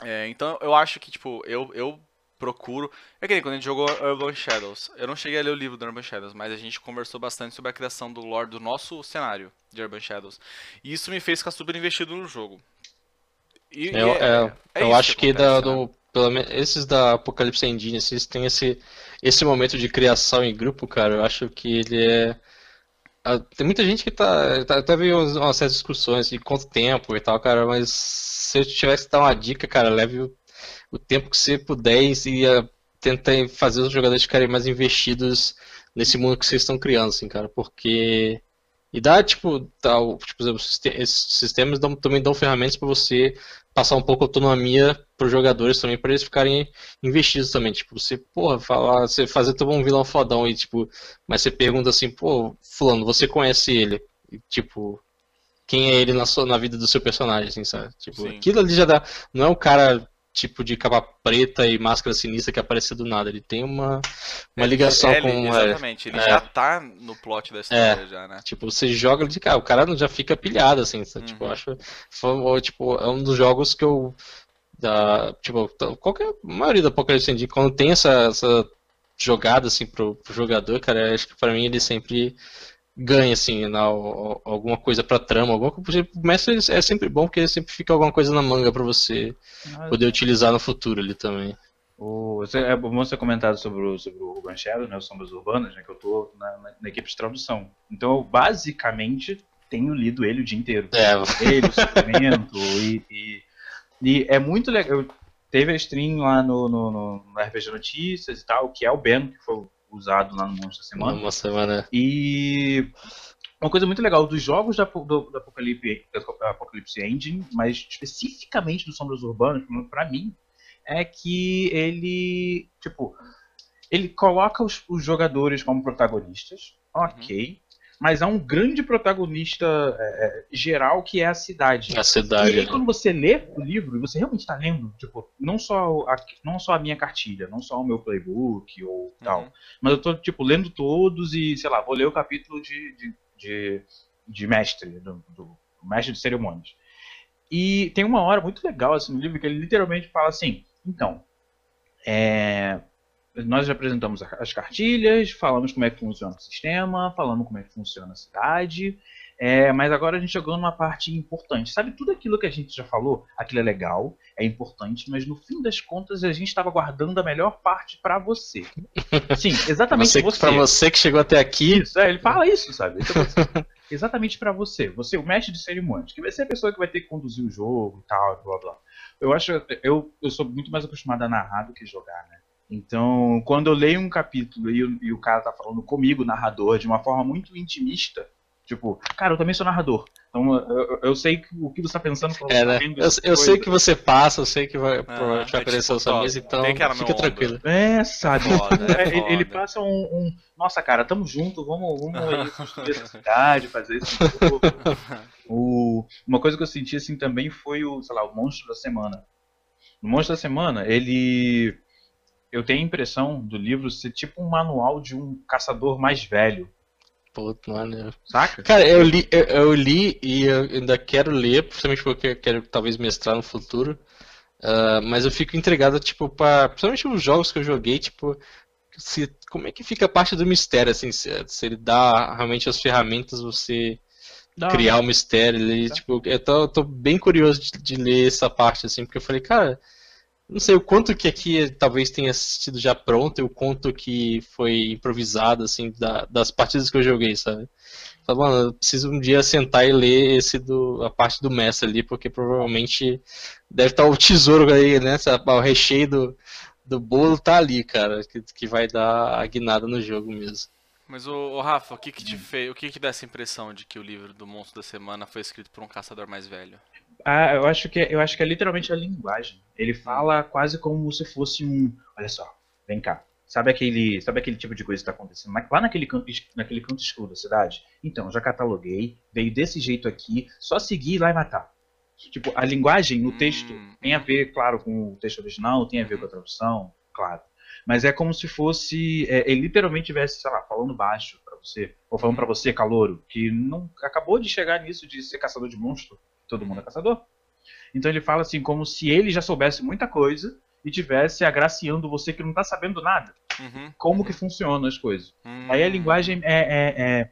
[SPEAKER 1] É, então eu acho que, tipo, eu, eu procuro. É que nem quando a gente jogou Urban Shadows. Eu não cheguei a ler o livro do Urban Shadows, mas a gente conversou bastante sobre a criação do lore do nosso cenário de Urban Shadows. E isso me fez ficar super investido no jogo.
[SPEAKER 2] E, eu, é, é, é eu acho que, que acontece, da, né? do, pelo menos esses da Apocalipse Engine, esses têm esse, esse momento de criação em grupo, cara. Eu acho que ele é. Tem muita gente que tá. tá até veio umas certas discussões de quanto tempo e tal, cara, mas se eu tivesse que dar uma dica, cara, leve o, tempo que você puder e tentar fazer os jogadores ficarem mais investidos nesse mundo que vocês estão criando, assim, cara, porque. E dá, tipo, tal, tipo, esses sistemas dão, também dão ferramentas para você passar um pouco de autonomia para os jogadores também, para eles ficarem investidos também. Tipo, você, porra, falar, você fazer todo um vilão fodão e, tipo, mas você pergunta assim, pô, fulano, você conhece ele? E, tipo, quem é ele na, sua, na vida do seu personagem, assim, sabe? Tipo, Sim. aquilo ali já dá. Não é um cara tipo de capa preta e máscara sinistra que aparece do nada. Ele tem uma, uma ligação
[SPEAKER 1] é,
[SPEAKER 2] com.
[SPEAKER 1] Exatamente, ele é, já tá no plot da história,
[SPEAKER 2] é,
[SPEAKER 1] já, né?
[SPEAKER 2] Tipo, você joga de cara, o cara já fica pilhado, assim. Uhum. Tipo, acho. Foi, tipo, é um dos jogos que eu. Da, tipo, qualquer. Maioria do Apocalipse Indie, quando tem essa, essa jogada assim pro, pro jogador, cara, acho que pra mim ele sempre ganha, assim, na, alguma coisa pra trama, alguma coisa. O mestre é sempre bom porque sempre fica alguma coisa na manga pra você ah, poder utilizar no futuro ali também.
[SPEAKER 3] O, é bom você comentar sobre o, sobre o Urban Shadow, né, o Sombras Urbanas, né, que eu tô na, na, na, equipe de tradução. Então eu basicamente tenho lido ele o dia inteiro.
[SPEAKER 2] É.
[SPEAKER 3] Ele, o suplemento, e, e, e, é muito legal. Eu, teve a stream lá no, no, no, no RPG Notícias e tal, que é o Ben, que foi usado lá no Monstro da Semana.
[SPEAKER 2] Uma semana.
[SPEAKER 3] E uma coisa muito legal dos jogos da, do, da Apocalipse, da Apocalipse Engine, mas especificamente do Sombras Urbanas, para mim, é que ele, tipo, ele coloca os, os jogadores como protagonistas, ok, uhum mas há um grande protagonista é, é, geral que é a cidade.
[SPEAKER 2] A cidade.
[SPEAKER 3] E aí, né? quando você lê o livro, e você realmente está lendo, tipo, não só, a, não só a minha cartilha, não só o meu playbook ou uhum. tal, mas eu estou tipo, lendo todos e, sei lá, vou ler o capítulo de, de, de, de mestre, do, do, mestre de cerimônias. E tem uma hora muito legal assim, no livro que ele literalmente fala assim: então, é, nós já apresentamos as cartilhas, falamos como é que funciona o sistema, falamos como é que funciona a cidade, é, mas agora a gente chegou numa parte importante. Sabe, tudo aquilo que a gente já falou, aquilo é legal, é importante, mas no fim das contas a gente estava guardando a melhor parte para você. Sim, exatamente
[SPEAKER 2] você.
[SPEAKER 3] você.
[SPEAKER 2] Para você que chegou até aqui.
[SPEAKER 3] Isso, é, ele fala isso, sabe? Então, assim, exatamente para você. Você, o mestre de cerimônias, que vai ser a pessoa que vai ter que conduzir o jogo e tal, blá blá. Eu acho, eu, eu sou muito mais acostumado a narrar do que jogar, né? Então, quando eu leio um capítulo e, e, o cara tá falando comigo, narrador, de uma forma muito intimista, tipo, cara, eu também sou narrador. Então, eu, eu sei o que você tá pensando
[SPEAKER 2] é,
[SPEAKER 3] tá
[SPEAKER 2] né? Eu, eu sei que você passa, eu sei que vai, ah, vai aparecer tipo, sua mesa, então fica tranquilo.
[SPEAKER 3] É, sabe? Foda, é, é ele passa um, um, Nossa, cara, tamo junto, vamos, vamos aí construir essa cidade, fazer esse jogo. o, uma coisa que eu senti assim também foi o, sei lá, o monstro da semana. No monstro da semana, ele eu tenho a impressão do livro ser tipo um manual de um caçador mais velho.
[SPEAKER 2] Puta, maneiro.
[SPEAKER 3] Saca?
[SPEAKER 2] Cara, eu li, eu, eu, li e eu ainda quero ler, principalmente porque eu quero talvez mestrar no futuro. Uh, mas eu fico intrigado, tipo, pra, principalmente os jogos que eu joguei, tipo, se, como é que fica a parte do mistério, assim, se, se ele dá realmente as ferramentas você Dá. criar o mistério. Ele, tá. tipo, eu tô, eu tô bem curioso de, de, ler essa parte, assim, porque eu falei, cara, não sei o quanto que aqui talvez tenha sido já pronto e o quanto que foi improvisado, assim, da, das partidas que eu joguei, sabe? Falei, mano, eu preciso um dia sentar e ler esse do, a parte do mestre ali, porque provavelmente deve estar o tesouro aí, né? O recheio do, do bolo tá ali, cara, que, que vai dar a guinada no jogo mesmo.
[SPEAKER 1] Mas o, o Rafa, o que que te fez, o que que dá essa impressão de que o livro do Monstro da Semana foi escrito por um caçador mais velho?
[SPEAKER 3] Ah, eu acho que é, eu acho que é literalmente a linguagem. Ele fala quase como se fosse um, olha só, vem cá. Sabe aquele, sabe aquele tipo de coisa que está acontecendo lá naquele canto, naquele canto escuro da cidade? Então, já cataloguei, veio desse jeito aqui, só seguir lá e matar. Tipo, a linguagem no texto hum. tem a ver, claro, com o texto original, tem a ver com a tradução, claro. Mas é como se fosse. É, ele literalmente estivesse, sei lá, falando baixo para você. Ou falando para você, calouro, que não acabou de chegar nisso de ser caçador de monstro. Todo mundo é caçador. Então ele fala assim, como se ele já soubesse muita coisa e tivesse agraciando você que não tá sabendo nada. Uhum. Como que funcionam as coisas. Uhum. Aí a linguagem é, é,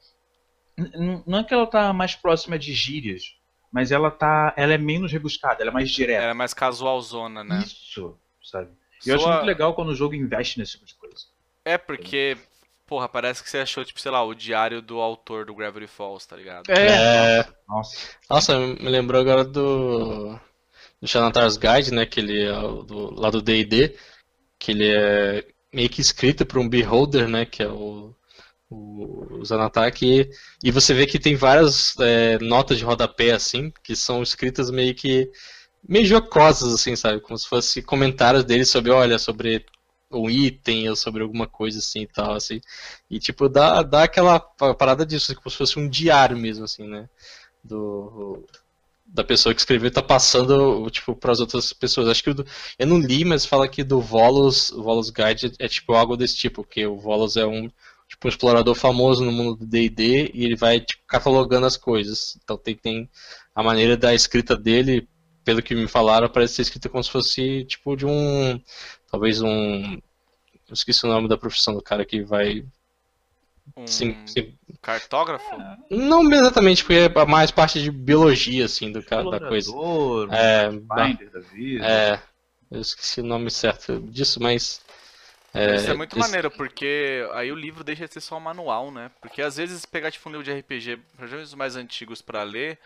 [SPEAKER 3] é, Não é que ela tá mais próxima de gírias, mas ela tá. Ela é menos rebuscada, ela é mais direta. Ela
[SPEAKER 1] é mais casualzona, né?
[SPEAKER 3] Isso, sabe? E eu acho muito legal quando o jogo investe nesse tipo de coisa.
[SPEAKER 1] É, porque, porra, parece que você achou, tipo, sei lá, o diário do autor do Gravity Falls, tá ligado?
[SPEAKER 2] É. é... Nossa. Nossa, me lembrou agora do. Do Xanatar's Guide, né? Que ele é do, lá do DD. Que ele é meio que escrito por um Beholder, né? Que é o. O Zanatak, e, e você vê que tem várias é, notas de rodapé, assim, que são escritas meio que meio jocosas, assim, sabe? Como se fosse comentários dele sobre, olha, sobre um item ou sobre alguma coisa assim e tal, assim. E tipo, dá, dá aquela parada disso, como se fosse um diário mesmo, assim, né? Do, da pessoa que escreveu tá passando, tipo, para as outras pessoas. Acho que eu, eu não li, mas fala que do Volos, Volos Guide é tipo algo desse tipo, porque o Volos é um tipo um explorador famoso no mundo do D&D e ele vai tipo, catalogando as coisas. Então tem, tem a maneira da escrita dele pelo que me falaram, parece ser escrita como se fosse tipo de um. Talvez um. Eu esqueci o nome da profissão do cara que vai.
[SPEAKER 1] Um sim, sim. cartógrafo?
[SPEAKER 2] Não exatamente, porque é mais parte de biologia, assim, do cara da coisa. É,
[SPEAKER 3] da vida.
[SPEAKER 2] É, eu esqueci o nome certo disso, mas.
[SPEAKER 1] É, Isso é muito esse... maneiro, porque aí o livro deixa de ser só um manual, né? Porque às vezes pegar tipo um livro de RPG, projetos mais antigos para ler,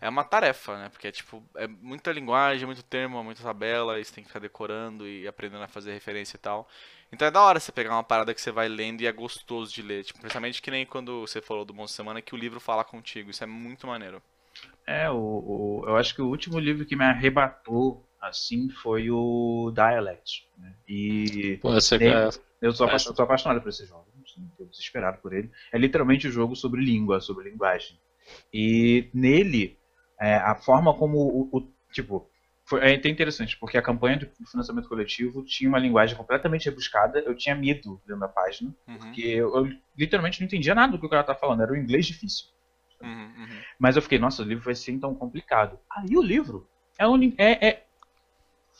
[SPEAKER 1] é uma tarefa, né? Porque é tipo, é muita linguagem, muito termo, muita tabela, e você tem que ficar decorando e aprendendo a fazer referência e tal. Então é da hora você pegar uma parada que você vai lendo e é gostoso de ler. Tipo, principalmente que nem quando você falou do Monstro Semana, que o livro fala contigo. Isso é muito maneiro.
[SPEAKER 3] É, o, o, eu acho que o último livro que me arrebatou assim foi o Dialect. Né? E
[SPEAKER 2] Pô, você nem, é...
[SPEAKER 3] eu, sou apaixonado, eu sou apaixonado por esse jogo. Estou desesperado por ele. É literalmente um jogo sobre língua, sobre linguagem. E nele é, a forma como o, o tipo foi é interessante porque a campanha de financiamento coletivo tinha uma linguagem completamente rebuscada. Eu tinha medo lendo a página uhum. porque eu, eu, literalmente não entendia nada do que o cara tá falando. Era um inglês difícil. Uhum, uhum. Mas eu fiquei, nossa, o livro vai ser então complicado. Aí o livro é, um, é, é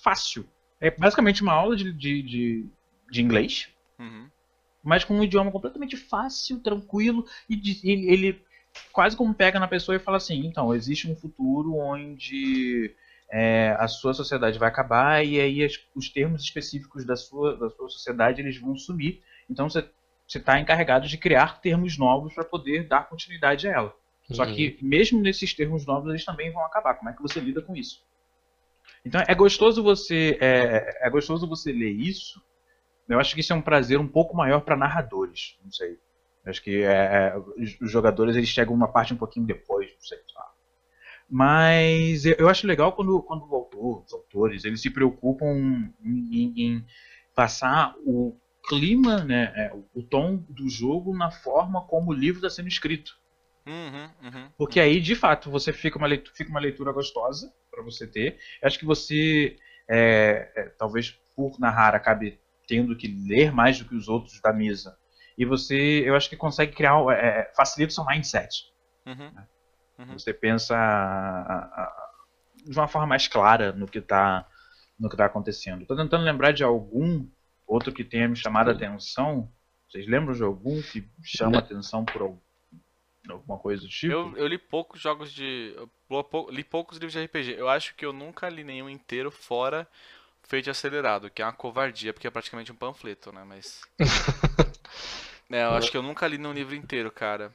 [SPEAKER 3] fácil. É basicamente uma aula de, de, de, de inglês, uhum. mas com um idioma completamente fácil, tranquilo, e de, ele quase como pega na pessoa e fala assim, então, existe um futuro onde é, a sua sociedade vai acabar e aí as, os termos específicos da sua, da sua sociedade eles vão sumir. Então você está encarregado de criar termos novos para poder dar continuidade a ela. Uhum. Só que mesmo nesses termos novos eles também vão acabar. Como é que você lida com isso? Então é gostoso você é, é gostoso você ler isso. Eu acho que isso é um prazer um pouco maior para narradores. Não sei. Acho que é, é, os jogadores eles chegam uma parte um pouquinho depois, não sei. Sabe? Mas eu acho legal quando, quando o autor, os autores, eles se preocupam em, em passar o clima, né, é, o tom do jogo na forma como o livro está sendo escrito. Uhum, uhum, Porque aí, de fato, você fica uma leitura, fica uma leitura gostosa para você ter. Eu acho que você, é, é, talvez por narrar, acabe tendo que ler mais do que os outros da mesa e você, eu acho que consegue criar, é, é, facilita o seu mindset. Uhum. Né? Uhum. Você pensa a, a, a, de uma forma mais clara no que está no que está acontecendo. Estou tentando lembrar de algum outro que tenha me chamado a atenção. Vocês lembram de algum que chama a atenção por alguma coisa do tipo?
[SPEAKER 1] Eu, eu li poucos jogos de. li poucos livros de RPG. Eu acho que eu nunca li nenhum inteiro fora Fate Acelerado, que é uma covardia, porque é praticamente um panfleto, né? Mas. é, eu acho que eu nunca li nenhum livro inteiro, cara.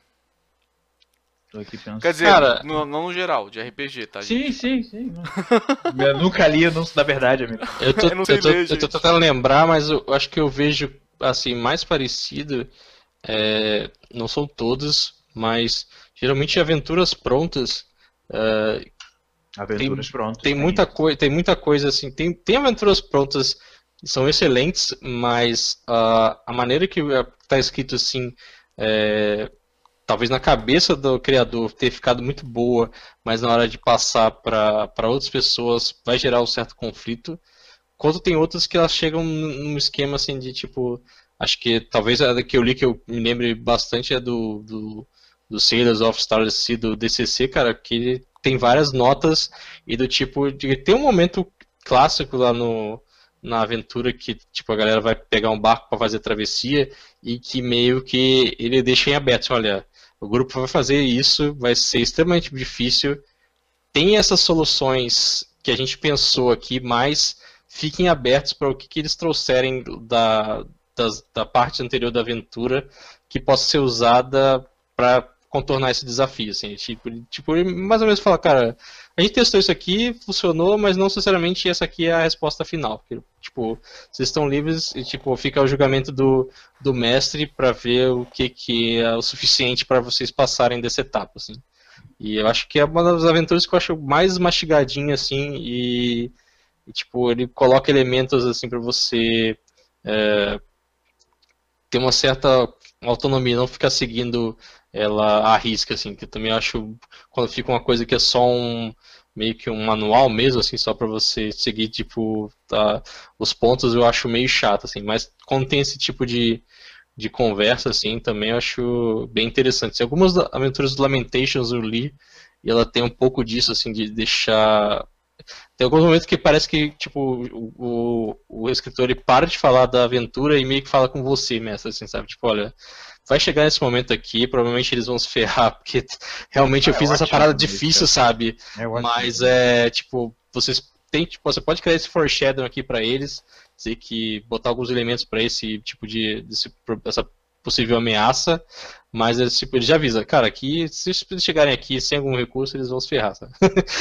[SPEAKER 3] Tô aqui pensando.
[SPEAKER 1] Quer dizer, Cara, no, não no geral, de RPG, tá?
[SPEAKER 3] Sim, gente? sim, sim. eu nunca li anúncio da verdade, amigo.
[SPEAKER 2] Eu tô, eu, eu, tô, ler, eu tô tentando lembrar, mas eu acho que eu vejo, assim, mais parecido. É, não são todos, mas geralmente aventuras prontas. É,
[SPEAKER 3] aventuras tem, prontas.
[SPEAKER 2] Tem muita, coi tem muita coisa assim. Tem, tem aventuras prontas que são excelentes, mas uh, a maneira que está escrito assim. É, talvez na cabeça do criador ter ficado muito boa, mas na hora de passar para outras pessoas vai gerar um certo conflito. Quanto tem outras que elas chegam num esquema assim de tipo. Acho que talvez a que eu li que eu me lembre bastante é do, do, do Sailors of Star Sea do DCC, cara, que tem várias notas e do tipo. De, tem um momento clássico lá no, na aventura que tipo a galera vai pegar um barco para fazer travessia e que meio que ele deixa em aberto, olha, o grupo vai fazer isso, vai ser extremamente difícil. Tem essas soluções que a gente pensou aqui, mas fiquem abertos para o que, que eles trouxerem da, das, da parte anterior da aventura que possa ser usada para contornar esse desafio. Assim, tipo, tipo, mais ou menos falar, cara, a gente testou isso aqui, funcionou, mas não necessariamente essa aqui é a resposta final. Porque, tipo, vocês estão livres e tipo, fica o julgamento do, do mestre para ver o que, que é o suficiente para vocês passarem dessa etapa, assim. E eu acho que é uma das aventuras que eu acho mais mastigadinha, assim, e, e tipo, ele coloca elementos, assim, para você é, ter uma certa autonomia, não ficar seguindo ela arrisca, assim, que eu também acho quando fica uma coisa que é só um meio que um manual mesmo, assim, só para você seguir, tipo, tá, os pontos eu acho meio chato, assim, mas quando tem esse tipo de, de conversa, assim, também eu acho bem interessante. Assim, algumas aventuras do Lamentations eu li, e ela tem um pouco disso, assim, de deixar... Tem alguns momentos que parece que, tipo, o, o, escritor ele para de falar da aventura e meio que fala com você, mestre, assim, sabe? Tipo, olha, vai chegar nesse momento aqui, provavelmente eles vão se ferrar, porque realmente eu é, fiz essa parada difícil, sabe? É, Mas é, tipo, vocês tem, tipo, você pode criar esse foreshadowing aqui para eles, dizer que botar alguns elementos para esse tipo de desse, essa possível ameaça, mas ele, tipo, ele já avisa, cara, aqui, se eles chegarem aqui sem algum recurso, eles vão se ferrar, sabe?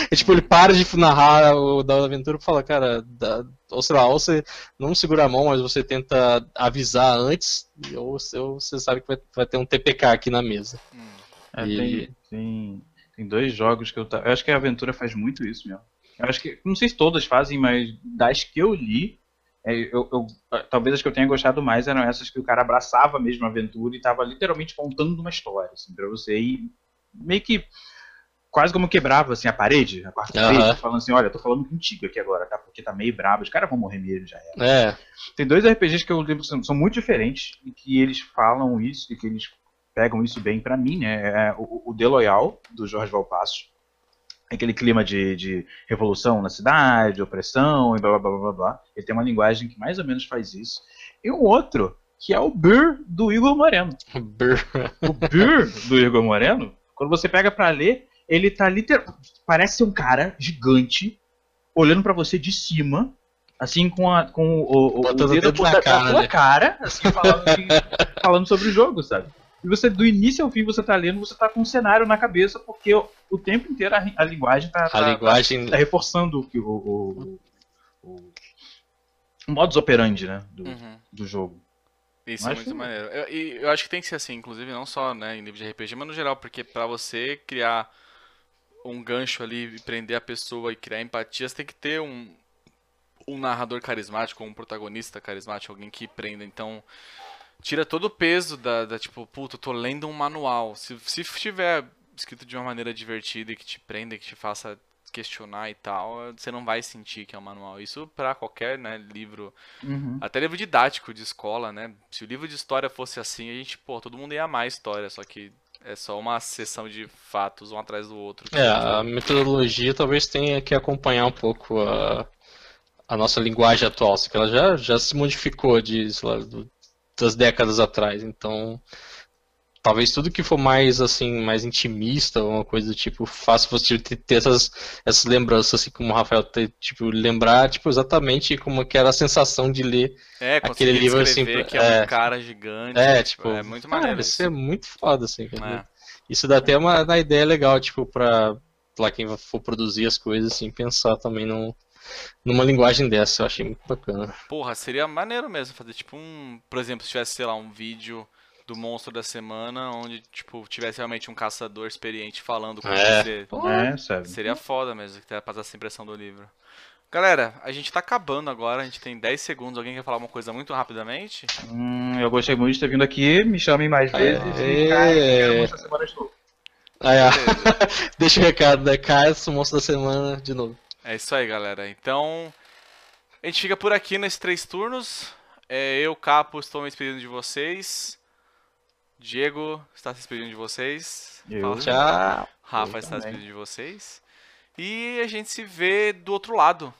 [SPEAKER 2] é, tipo, ele para de narrar o da aventura e fala, cara, dá, ou sei lá, ou você não segura a mão, mas você tenta avisar antes, ou, ou você sabe que vai, vai, ter um TPK aqui na mesa. Hum.
[SPEAKER 3] É, e... tem, tem, tem, dois jogos que eu, eu acho que a aventura faz muito isso mesmo. Eu acho que, não sei se todas fazem, mas das que eu li, eu, eu, talvez as que eu tenha gostado mais eram essas que o cara abraçava mesmo a aventura e estava literalmente contando uma história, assim, pra você ir meio que quase como quebrava assim a parede, a quarta uhum. parede, falando assim, olha, eu tô falando contigo aqui agora, tá? Porque tá meio brabo, os caras vão morrer mesmo, já era.
[SPEAKER 2] É.
[SPEAKER 3] Tem dois RPGs que eu lembro que são, são muito diferentes e que eles falam isso e que eles pegam isso bem para mim, né? É o, o The Loyal, do Jorge Valpasso, aquele clima de, de revolução na cidade, opressão e blá blá blá blá blá. Ele tem uma linguagem que mais ou menos faz isso. E um outro, que é o Burr do Igor Moreno.
[SPEAKER 2] Burr.
[SPEAKER 3] O Burr do Igor Moreno, quando você pega para ler, ele tá literalmente. Parece um cara gigante olhando para você de cima, assim com, a, com o, o, o dedo da, cara, da tua né? cara, assim, falando, assim, falando sobre o jogo, sabe? E você, do início ao fim, você tá lendo, você tá com um cenário na cabeça, porque o, o tempo inteiro a, a linguagem tá,
[SPEAKER 2] a tá, linguagem...
[SPEAKER 3] Tá, tá reforçando o, o, o, o modus operandi, né, do, uhum. do jogo.
[SPEAKER 1] Isso é muito maneiro. Eu, eu acho que tem que ser assim, inclusive não só né, em livro de RPG, mas no geral, porque para você criar um gancho ali e prender a pessoa e criar empatia, você tem que ter um, um narrador carismático, um protagonista carismático, alguém que prenda. Então, tira todo o peso da, da tipo, puta, eu tô lendo um manual. Se, se estiver escrito de uma maneira divertida e que te prenda, que te faça questionar e tal, você não vai sentir que é um manual. Isso para qualquer né, livro, uhum. até livro didático de escola, né? Se o livro de história fosse assim, a gente, pô, todo mundo ia amar a história, só que é só uma sessão de fatos um atrás do outro.
[SPEAKER 2] É, a metodologia talvez tenha que acompanhar um pouco a, a nossa linguagem atual, assim, que ela já, já se modificou de, sei lá, do, das décadas atrás. Então, talvez tudo que for mais assim, mais intimista, uma coisa do tipo, faça você ter, essas, essas lembranças, assim como o Rafael ter, tipo, lembrar, tipo, exatamente como que era a sensação de ler
[SPEAKER 1] é,
[SPEAKER 2] aquele livro assim,
[SPEAKER 1] que é, é um cara gigante.
[SPEAKER 2] É, tipo,
[SPEAKER 1] é muito maneiro.
[SPEAKER 2] Cara, isso é muito foda, assim. É. Isso dá até uma, uma ideia legal, tipo, pra, pra quem for produzir as coisas, assim, pensar também no, numa linguagem dessa, eu achei muito bacana.
[SPEAKER 1] Porra, seria maneiro mesmo fazer tipo um, por exemplo, se tivesse, sei lá, um vídeo do monstro da semana, onde, tipo, tivesse realmente um caçador experiente falando com
[SPEAKER 2] é.
[SPEAKER 1] você.
[SPEAKER 3] É, sabe?
[SPEAKER 1] Seria foda mesmo, que pra essa impressão do livro. Galera, a gente tá acabando agora, a gente tem 10 segundos. Alguém quer falar uma coisa muito rapidamente?
[SPEAKER 3] Hum, eu gostei muito de ter vindo aqui, me chamem mais vezes
[SPEAKER 2] e cai, semana de novo. Ah, é. Deixa o recado, né? Caio, monstro da semana de novo.
[SPEAKER 1] É isso aí, galera. Então, a gente fica por aqui nesses três turnos. É, eu, Capo, estou me despedindo de vocês. Diego está se despedindo de vocês.
[SPEAKER 2] Eu. Tchau.
[SPEAKER 1] Rafa eu está se despedindo de vocês. E a gente se vê do outro lado.